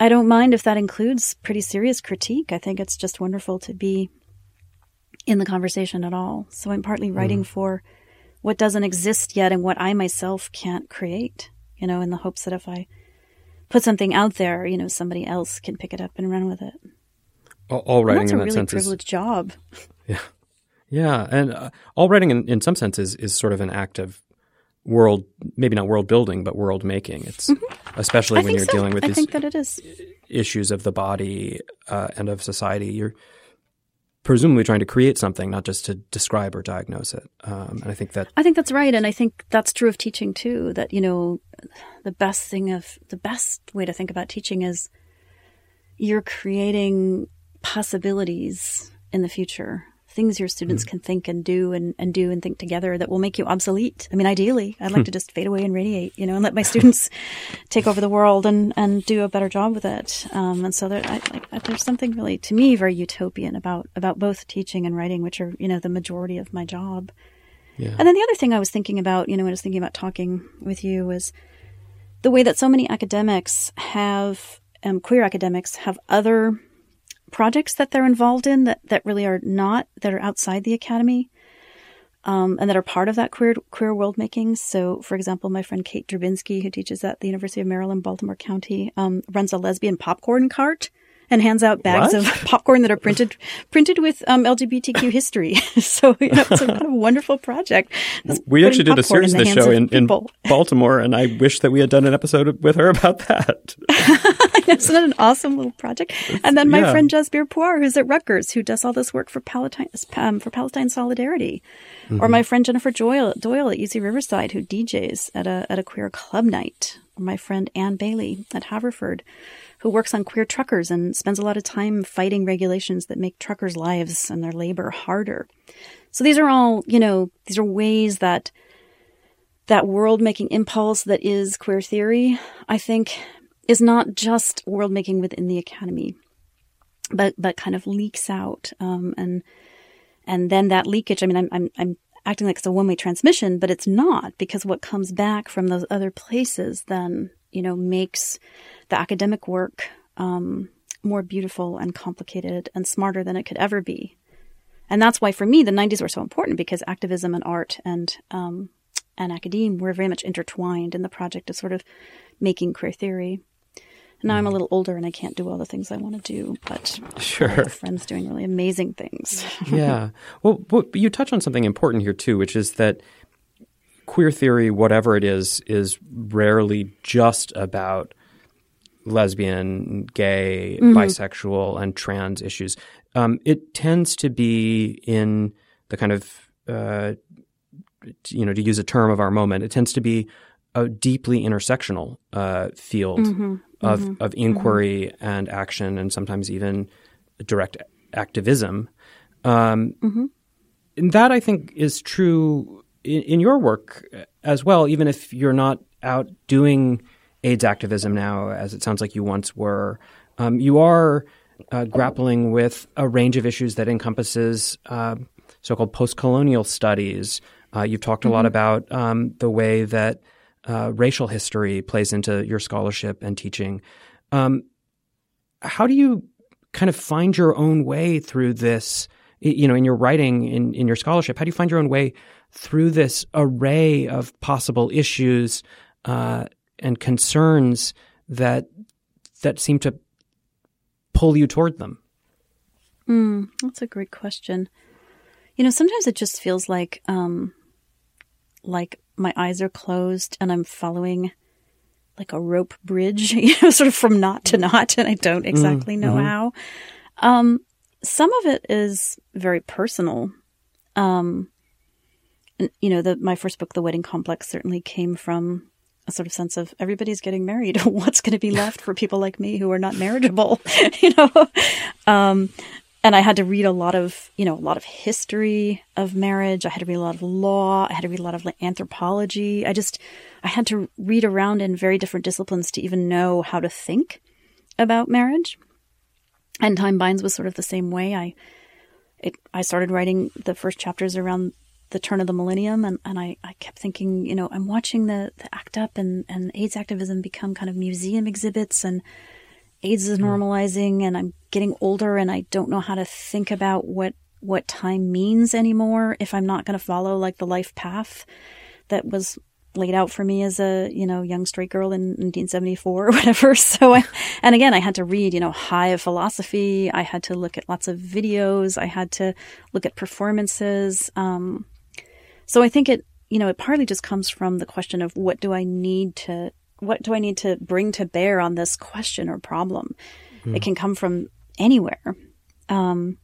I don't mind if that includes pretty serious critique. I think it's just wonderful to be in the conversation at all. So I'm partly writing for what doesn't exist yet and what I myself can't create, you know, in the hopes that if I put something out there, you know, somebody else can pick it up and run with it. All, all And writing that's in a that really sense is privileged job. Yeah, Yeah. and uh, all writing in, in some sense is, is sort of an act of world, maybe not world building, but world making. It's especially Mm-hmm. I when you're so. dealing with I these think that it is. issues of the body uh, and of society. You're presumably trying to create something, not just to describe or diagnose it. Um, and I think that I think that's right, and I think that's true of teaching too. That you know, the best thing of the best way to think about teaching is you're creating possibilities in the future things your students mm. can think and do and, and do and think together that will make you obsolete. I mean, ideally, I'd like to just fade away and radiate, you know, and let my students take over the world and, and do a better job with it. Um, and so there, I, like, there's something really, to me, very utopian about, about both teaching and writing, which are, you know, the majority of my job. Yeah. And then the other thing I was thinking about, you know, when I was thinking about talking with you was the way that so many academics have, um, queer academics have other projects that they're involved in that, that really are not, that are outside the academy. Um, and that are part of that queer queer world making. So, for example, my friend Kate Drabinski, who teaches at the University of Maryland, Baltimore County, um, runs a lesbian popcorn cart and hands out bags what? of popcorn that are printed printed with um, LGBTQ history. so you know, it's a kind of wonderle project. we actually did a series of this show in, in Baltimore, and I wish that we had done an episode with her about that. Isn't that an awesome little project? and then my yeah. friend Jasbir Puar, who's at Rutgers, who does all this work for Palestine, um, for Palestine Solidarity. Mm-hmm. Or my friend Jennifer Doyle, Doyle at UC Riverside, who DJs at a, at a queer club night. Or my friend Anne Balay at Haverford, who works on queer truckers and spends a lot of time fighting regulations that make truckers' lives and their labor harder. So these are all, you know, these are ways that that world making impulse that is queer theory, I think, is not just world making within the academy, but but kind of leaks out, um, and and then that leakage. I mean, I'm I'm I'm acting like it's a one way transmission, but it's not because what comes back from those other places then you know makes the academic work um, more beautiful and complicated and smarter than it could ever be. And that's why for me the 90s were so important because activism and art and um, and academe were very much intertwined in the project of sort of making queer theory. Now I'm a mm. little older and I can't do all the things I want to do, but sure, friends doing really amazing things. yeah. Well, you touch on something important here too, which is that queer theory, whatever it is, is rarely just about lesbian, gay, mm-hmm. bisexual, and trans issues. Um, it tends to be in the kind of uh, you know, to use a term of our moment, it tends to be a deeply intersectional uh, field mm-hmm of, mm-hmm. of inquiry mm-hmm. and action and sometimes even direct activism. Um, mm-hmm. And that I think is true in, in, your work as well, even if you're not out doing AIDS activism now, as it sounds like you once were. Um, you are uh, grappling with a range of issues that encompasses uh, so-called post-colonial studies. Uh, you've talked a lot mm-hmm. about um, the way that uh, racial history plays into your scholarship and teaching. Um, how do you kind of find your own way through this? You know, in your writing, in, in your scholarship, how do you find your own way through this array of possible issues uh, and concerns that that seem to pull you toward them? Mm, that's a great question. You know, sometimes it just feels like um, like my eyes are closed and I'm following like a rope bridge, you know, sort of from knot to knot, and I don't mm, exactly know mm-hmm. how. Um, some of it is very personal. Um, you know, the my first book, The Wedding Complex, certainly came from a sort of sense of everybody's getting married. What's going to be left for people like me who are not marriageable? you know, um, and I had to read a lot of, you know, a lot of history of marriage. I had to read a lot of law. I had to read a lot of like, anthropology. I just, I had to read around in very different disciplines to even know how to think about marriage. And Time Binds was sort of the same way. I, it, I started writing the first chapters around the turn of the millennium and, and I, I kept thinking, you know, I'm watching the, the ACT UP and, and AIDS activism become kind of museum exhibits and AIDS is normalizing and I'm getting older and I don't know how to think about what what time means anymore if I'm not going to follow like the life path that was laid out for me as a you know young straight girl in 1974 or whatever. So I, and again i had to read you know high of philosophy. I had to look at lots of videos. I had to look at performances. Um, so i think it you know it partly just comes from the question of what do i need to what do I need to bring to bear on this question or problem? Mm. It can come from anywhere. Um,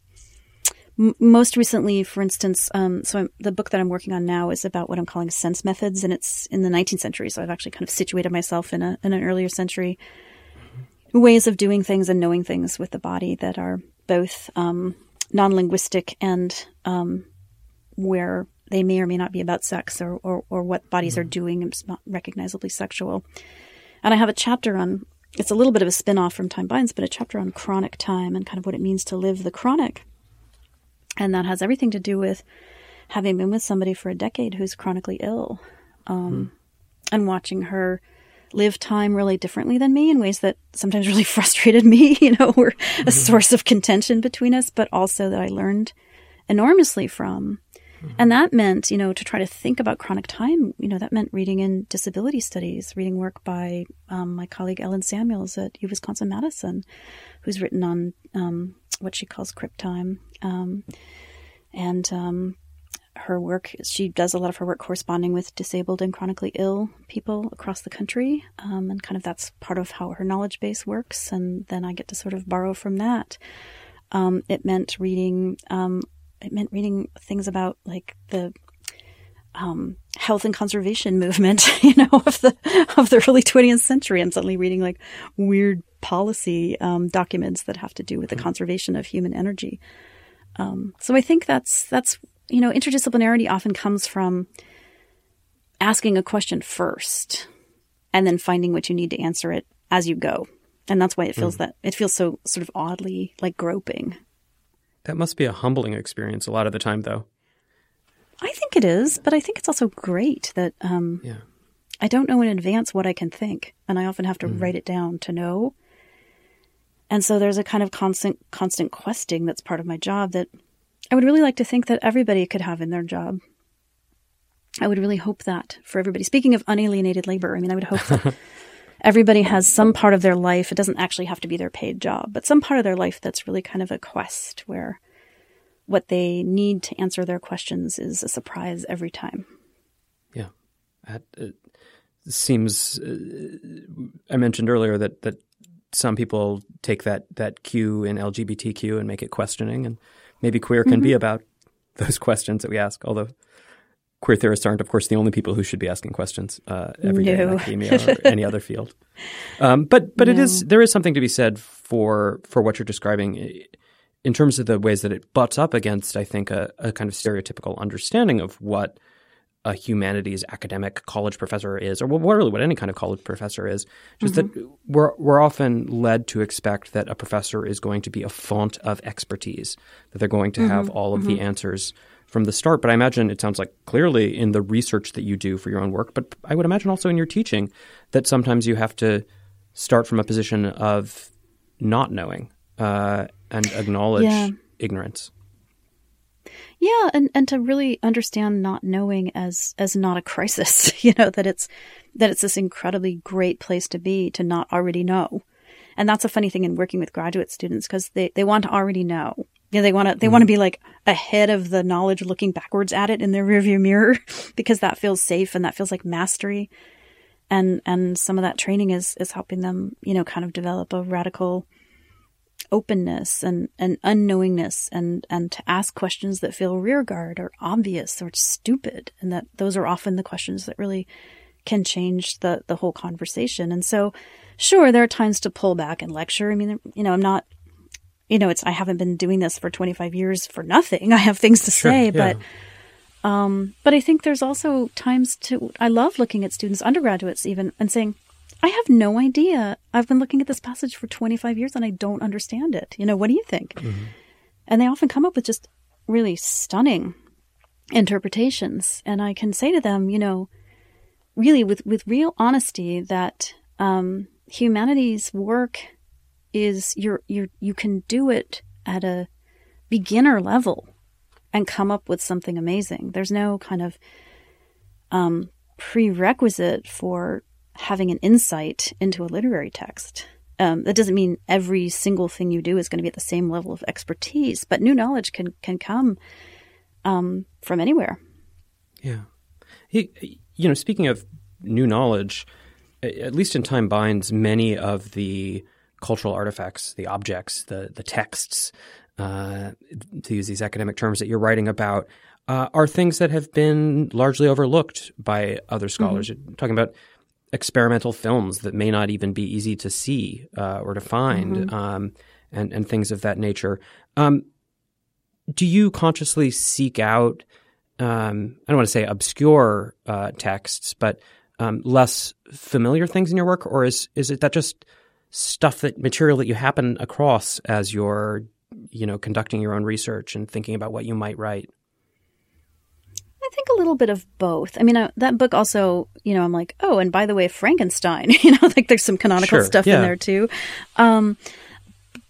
m- most recently, for instance, um, so I'm, the book that I'm working on now is about what I'm calling sense methods, and it's in the 19th century. So I've actually kind of situated myself in a in an earlier century ways of doing things and knowing things with the body that are both um, non linguistic and um, where they may or may not be about sex or, or, or what bodies are mm-hmm. doing and it's not recognizably sexual. And I have a chapter on it's a little bit of a spin off from Time Binds, but a chapter on chronic time and kind of what it means to live the chronic. And that has everything to do with having been with somebody for a decade who's chronically ill um, hmm. and watching her live time really differently than me in ways that sometimes really frustrated me, you know, were a mm-hmm. source of contention between us, but also that I learned enormously from. And that meant, you know, to try to think about chronic time, you know, that meant reading in disability studies, reading work by um, my colleague Ellen Samuels at U Wisconsin Madison, who's written on um, what she calls crip time. Um, and um, her work, she does a lot of her work corresponding with disabled and chronically ill people across the country. Um, and kind of that's part of how her knowledge base works. And then I get to sort of borrow from that. Um, it meant reading um, it meant reading things about like the um, health and conservation movement, you know, of the of the early 20th century. I'm suddenly reading like weird policy um, documents that have to do with the conservation of human energy. Um, so I think that's that's you know, interdisciplinarity often comes from asking a question first, and then finding what you need to answer it as you go. And that's why it feels that it feels so sort of oddly like groping. That must be a humbling experience a lot of the time, though. I think it is, but I think it's also great that um, Yeah. I don't know in advance what I can think, and I often have to write it down to know. And so there's a kind of constant, constant questing that's part of my job that I would really like to think that everybody could have in their job. I would really hope that for everybody. Speaking of unalienated labor, I mean, I would hope that everybody has some part of their life. It doesn't actually have to be their paid job, but some part of their life that's really kind of a quest where what they need to answer their questions is a surprise every time. Yeah, that uh, seems. Uh, I mentioned earlier that that some people take that that Q in LGBTQ and make it questioning, and maybe queer can be about those questions that we ask. Although queer theorists aren't, of course, the only people who should be asking questions uh, every day in academia or any other field. Um, but but it is there is something to be said for for what you're describing in terms of the ways that it butts up against, I think, a, a kind of stereotypical understanding of what a humanities academic college professor is, or what, really what any kind of college professor is. Just that we're we're often led to expect that a professor is going to be a font of expertise, that they're going to have all of the answers from the start. But I imagine it sounds like clearly in the research that you do for your own work, but I would imagine also in your teaching that sometimes you have to start from a position of not knowing uh, and acknowledge Yeah. ignorance. Yeah, and, and to really understand not knowing as as not a crisis, you know, that it's that it's this incredibly great place to be to not already know. And that's a funny thing in working with graduate students because they, they want to already know. They want to they want to be like ahead of the knowledge looking backwards at it in their rearview mirror because that feels safe and that feels like mastery. And and some of that training is is helping them, you know, kind of develop a radical openness and, and unknowingness and, and to ask questions that feel rearguard or obvious or stupid. And that those are often the questions that really can change the, the whole conversation. And so, sure, there are times to pull back and lecture. I mean, you know, I'm not, you know, it's, I haven't been doing this for 25 years for nothing. I have things to say, but, um, but I think there's also times to, I love looking at students, undergraduates even, and saying, I have no idea. I've been looking at this passage for 25 years and I don't understand it. You know, what do you think? And they often come up with just really stunning interpretations. And I can say to them, you know, really with, with real honesty that um, humanities work is you're, you're, you can do it at a beginner level and come up with something amazing. There's no kind of um, prerequisite for having an insight into a literary text. Um, that doesn't mean every single thing you do is going to be at the same level of expertise, but new knowledge can can come um, from anywhere. Yeah. You know, speaking of new knowledge, at least in Time Binds, many of the cultural artifacts, the objects, the the texts uh, to use these academic terms that you're writing about, uh, are things that have been largely overlooked by other scholars. Mm-hmm. You're talking about experimental films that may not even be easy to see uh, or to find, mm-hmm. um, and and things of that nature. Um, do you consciously seek out? Um, I don't want to say obscure uh, texts, but um, less familiar things in your work, or is is it that just stuff that material that you happen across as you're you know conducting your own research and thinking about what you might write? I think a little bit of both. I mean, uh, that book also, you know, I'm like, oh, and by the way, Frankenstein, you know, like there's some canonical sure, stuff yeah. in there too. Um,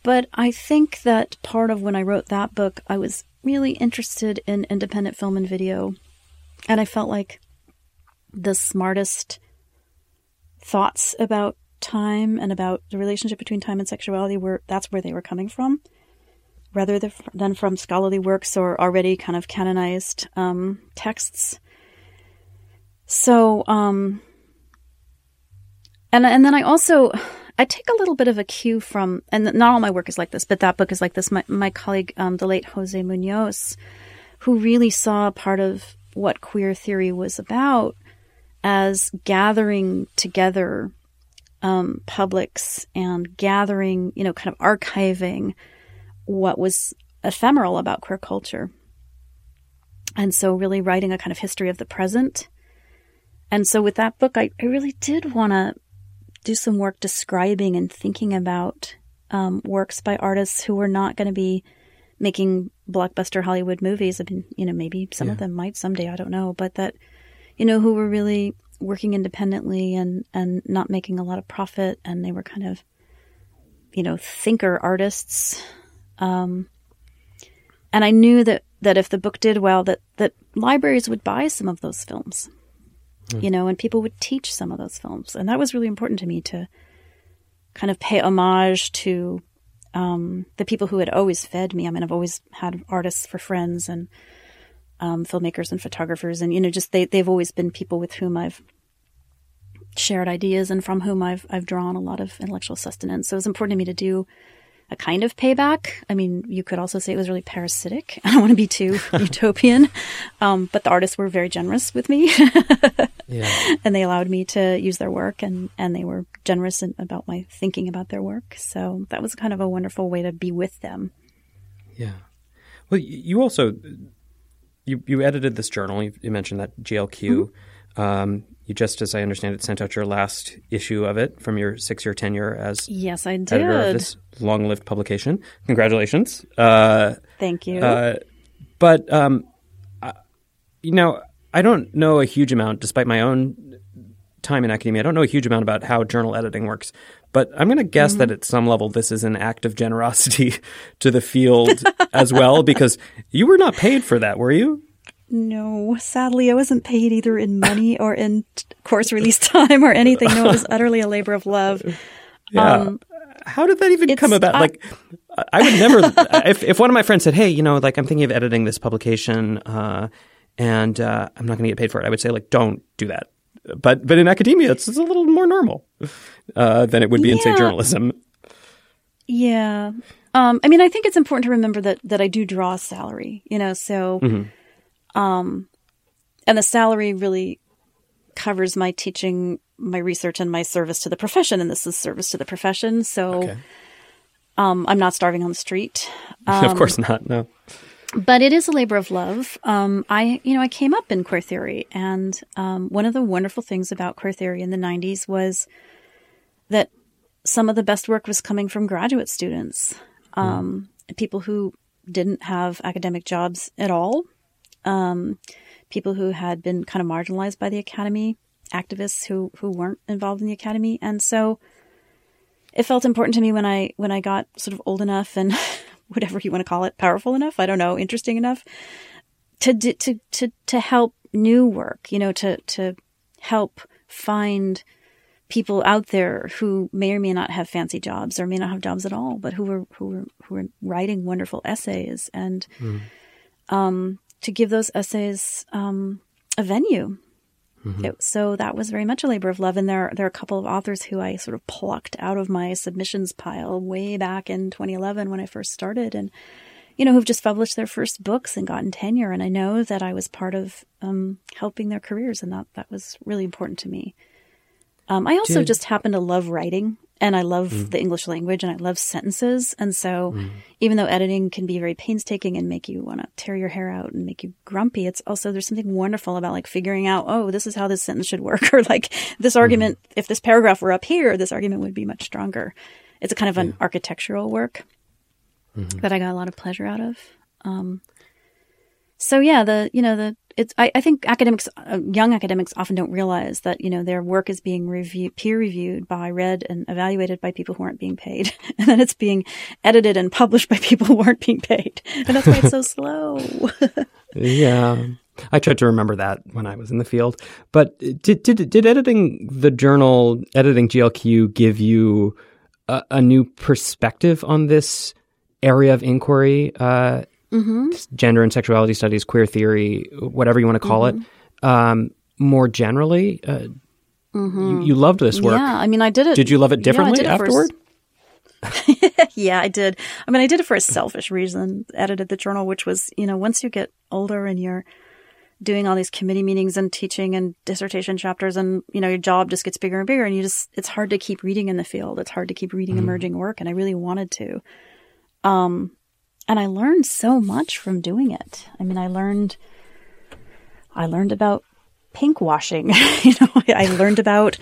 but I think that part of when I wrote that book, I was really interested in independent film and video. And I felt like the smartest thoughts about time and about the relationship between time and sexuality were that's where they were coming from rather than from scholarly works or already kind of canonized um, texts. So, um, and and then I also I take a little bit of a cue from, and not all my work is like this, but that book is like this. My my colleague, um, the late Jose Munoz, who really saw part of what queer theory was about as gathering together um, publics and gathering, you know, kind of archiving what was ephemeral about queer culture. And so, really writing a kind of history of the present. And so, with that book, I, I really did want to do some work describing and thinking about um, works by artists who were not going to be making blockbuster Hollywood movies. I mean, you know, maybe some yeah. of them might someday, I don't know, but that, you know, who were really working independently and, and not making a lot of profit. And they were kind of, you know, thinker artists um, and I knew that, that if the book did well, that, that libraries would buy some of those films, mm. you know, and people would teach some of those films. And that was really important to me to kind of pay homage to um, the people who had always fed me. I mean, I've always had artists for friends and um, filmmakers and photographers, and you know, just they they've always been people with whom I've shared ideas and from whom I've I've drawn a lot of intellectual sustenance. So it was important to me to do a kind of payback. I mean, you could also say it was really parasitic. I don't want to be too utopian, um, but the artists were very generous with me, yeah. and they allowed me to use their work, and and they were generous in, about my thinking about their work. So that was kind of a wonderful way to be with them. Yeah. Well, you also you you edited this journal. You, mentioned that GLQ. Mm-hmm. Um, you just, as I understand it, sent out your last issue of it from your six-year tenure as yes, I did. editor of this long-lived publication. Congratulations! Uh, Thank you. Uh, but um, I, you know, I don't know a huge amount, despite my own time in academia. I don't know a huge amount about how journal editing works. But I'm going to guess mm-hmm. that at some level, this is an act of generosity to the field as well, because you were not paid for that, were you? No, sadly, I wasn't paid either in money or in course release time or anything. No, it was utterly a labor of love. Yeah. Um, How did that even come about? I, like, I would never. if if one of my friends said, "Hey, you know, like I'm thinking of editing this publication, uh, and uh, I'm not going to get paid for it," I would say, like, don't do that. But but in academia, it's, it's a little more normal uh, than it would be yeah. in say journalism. Yeah. Um, I mean, I think it's important to remember that that I do draw a salary. You know, so. Mm-hmm um, and the salary really covers my teaching, my research, and my service to the profession. And this is service to the profession. So okay. um, I'm not starving on the street. Um, of course not. No. But it is a labor of love. Um, I, you know, I came up in queer theory, and um, one of the wonderful things about queer theory in the '90s was that some of the best work was coming from graduate students, mm. people who didn't have academic jobs at all, um, people who had been kind of marginalized by the academy, activists who who weren't involved in the academy, and so it felt important to me when I when I got sort of old enough and whatever you want to call it, powerful enough, I don't know, interesting enough to to to to help new work, you know, to to help find people out there who may or may not have fancy jobs or may not have jobs at all, but who were who were who were writing wonderful essays and mm. um, to give those essays um, a venue. Mm-hmm. It, so that was very much a labor of love. And there, there are a couple of authors who I sort of plucked out of my submissions pile way back in 2011 when I first started and you know, who've just published their first books and gotten tenure. And I know that I was part of um, helping their careers, and that that was really important to me. Um, I also Did- just happen to love writing, and I love Mm. the English language, and I love sentences. And so, Mm. even though editing can be very painstaking and make you want to tear your hair out and make you grumpy, it's also there's something wonderful about like figuring out, oh, this is how this sentence should work, or like this argument, if this paragraph were up here, this argument would be much stronger. It's a kind of an architectural work that I got a lot of pleasure out of. Um, so yeah, the you know the it's I, I think academics, uh, young academics, often don't realize that you know their work is being reviewed, peer reviewed by, read, and evaluated by people who aren't being paid, and then it's being edited and published by people who aren't being paid, and that's why it's so slow. Yeah. I tried to remember that when I was in the field. But did did did editing the journal, editing GLQ, give you a, a new perspective on this area of inquiry, uh, gender and sexuality studies, queer theory, whatever you want to call it? Um, more generally, uh, you, you loved this work. yeah, I mean, I did it. Did you love it differently did it for- afterward? yeah, I did. I mean, I did it for a selfish reason. Edited the journal, which was, you know, once you get older and you're doing all these committee meetings and teaching and dissertation chapters, and you know, your job just gets bigger and bigger, and you just it's hard to keep reading in the field. It's hard to keep reading emerging work, and I really wanted to. Um, and I learned so much from doing it. I mean, I learned, I learned about pink washing. you know, I learned about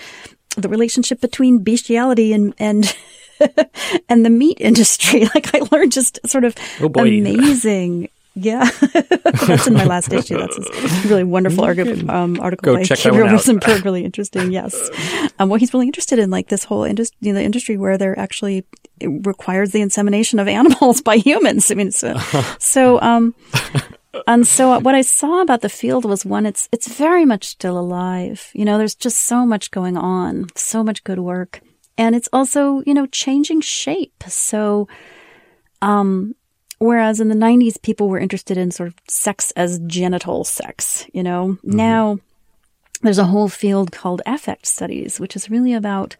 the relationship between bestiality and and and the meat industry. Like I learned just sort of Oh, amazing. Yeah, that's in my last issue. That's a really wonderful arg- um, article go by check that one out. Really interesting. Yes, um, well, he's really interested in like this whole industry, you know, the industry where they're actually it requires the insemination of animals by humans. I mean, so so um, and so what I saw about the field was one, it's it's very much still alive. You know, there's just so much going on, so much good work, and it's also you know changing shape. So, um, whereas in the '90s people were interested in sort of sex as genital sex, you know, now there's a whole field called affect studies, which is really about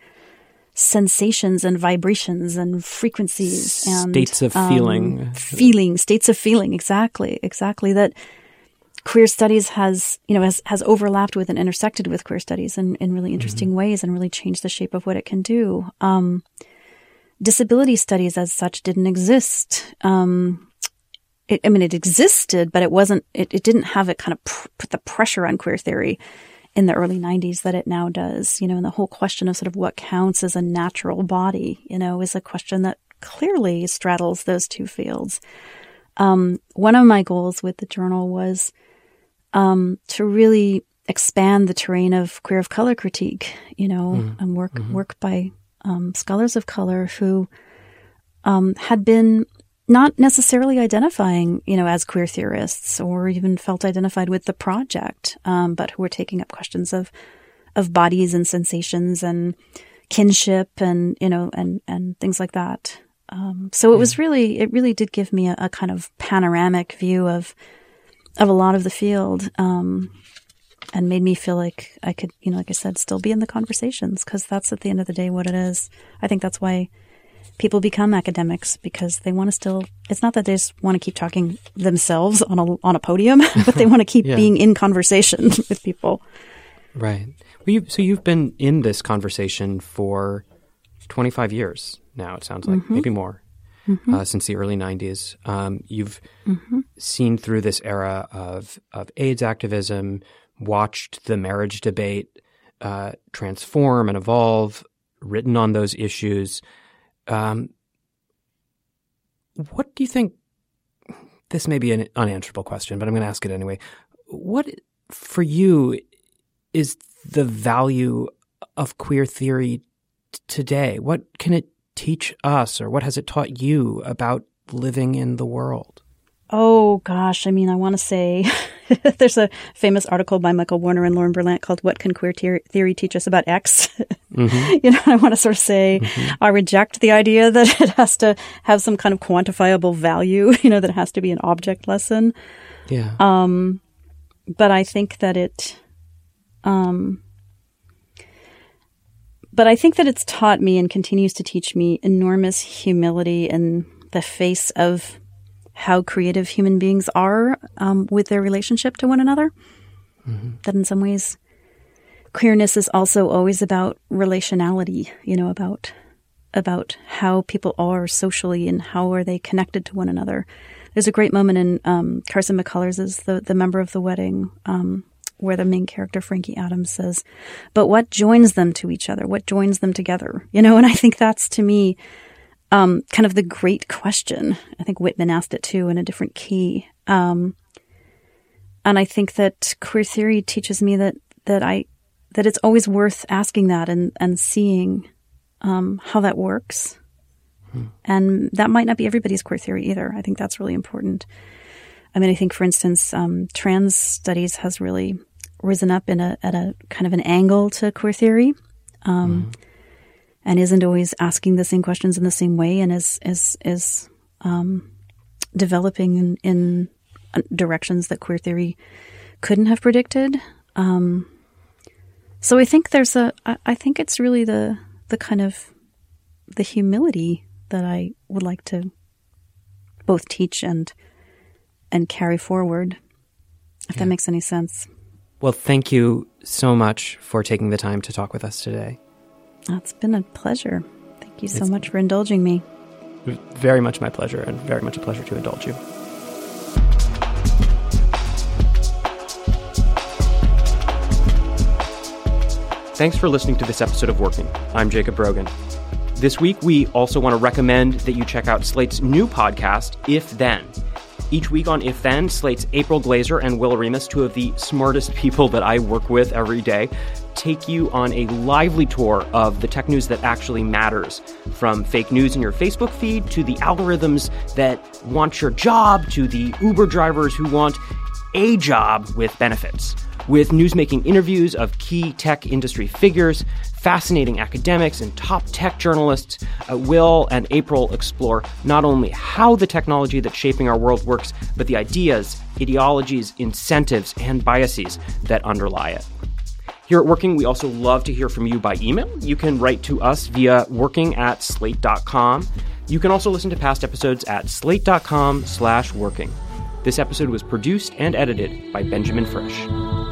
sensations and vibrations and frequencies and States of um, feeling. feeling states of feeling exactly exactly that queer studies has you know has, has overlapped with and intersected with queer studies in, in really interesting ways and really changed the shape of what it can do. Um, disability studies as such didn't exist um, it, I mean, it existed, but it wasn't. It, it didn't have it kind of pr- put the pressure on queer theory in the early '90s that it now does. You know, and the whole question of sort of what counts as a natural body, you know, is a question that clearly straddles those two fields. Um, one of my goals with the journal was um, to really expand the terrain of queer of color critique. You know, and work work by um, scholars of color who um, had been not necessarily identifying, you know, as queer theorists or even felt identified with the project, um, but who were taking up questions of of bodies and sensations and kinship and you know and and things like that. Um, so it was really it really did give me a, a kind of panoramic view of of a lot of the field. Um, and made me feel like I could, you know, like I said, still be in the conversations because that's at the end of the day what it is. I think that's why people become academics because they want to still it's not that they just want to keep talking themselves on a on a podium but they want to keep Yeah. being in conversation with people Right. Well, you, so you've been in this conversation for 25 years now, it sounds like, Mm-hmm. maybe more, uh, since the early 90s. Um, you've Mm-hmm. seen through this era of, of AIDS activism, watched the marriage debate uh, transform and evolve, written on those issues. Um, what do you think? This may be an unanswerable question, but I'm going to ask it anyway. What, for you, is the value of queer theory t- today? What can it teach us, or what has it taught you about living in the world? oh gosh i mean i want to say there's a famous article by michael warner and lauren berlant called what can queer Theor- theory teach us about x? You know i want to sort of say i reject the idea that it has to have some kind of quantifiable value you know that it has to be an object lesson. Yeah. Um, but I think that it, um, but I think that it's taught me and continues to teach me enormous humility in the face of how creative human beings are um, with their relationship to one another. That in some ways, queerness is also always about relationality. You know, about about how people are socially and how are they connected to one another. There's a great moment in um, Carson McCullers is the the member of the wedding. Um, where the main character Frankie Adams says, "But what joins them to each other? What joins them together?" You know, and I think that's to me um, kind of the great question. I think Whitman asked it too in a different key. Um, and I think that queer theory teaches me that that I that it's always worth asking that and and seeing um, how that works. And that might not be everybody's queer theory either. I think that's really important. I mean, I think, for instance, um, trans studies has really risen up in a at a kind of an angle to queer theory, um, and isn't always asking the same questions in the same way, and is is is um, developing in, in uh, directions that queer theory couldn't have predicted. Um, so I think there's a. I I think it's really the the kind of the humility that I would like to both teach and and carry forward. If that makes any sense. Well, thank you so much for taking the time to talk with us today. It's been a pleasure. Thank you so It's- much for indulging me. Very much my pleasure, and very much a pleasure to indulge you. Thanks for listening to this episode of Working. I'm Jacob Brogan. This week, we also want to recommend that you check out Slate's new podcast, If Then. Each week on If Then, Slate's April Glaser and Will Oremus, two of the smartest people that I work with every day, take you on a lively tour of the tech news that actually matters. From fake news in your Facebook feed to the algorithms that want your job to the Uber drivers who want a job with benefits. With newsmaking interviews of key tech industry figures, fascinating academics, and top tech journalists, uh, Will and April explore not only how the technology that's shaping our world works, but the ideas, ideologies, incentives, and biases that underlie it. Here at Working, we also love to hear from you by email. You can write to us via working at slate.com. You can also listen to past episodes at slate.com slash working. This episode was produced and edited by Benjamin Frisch.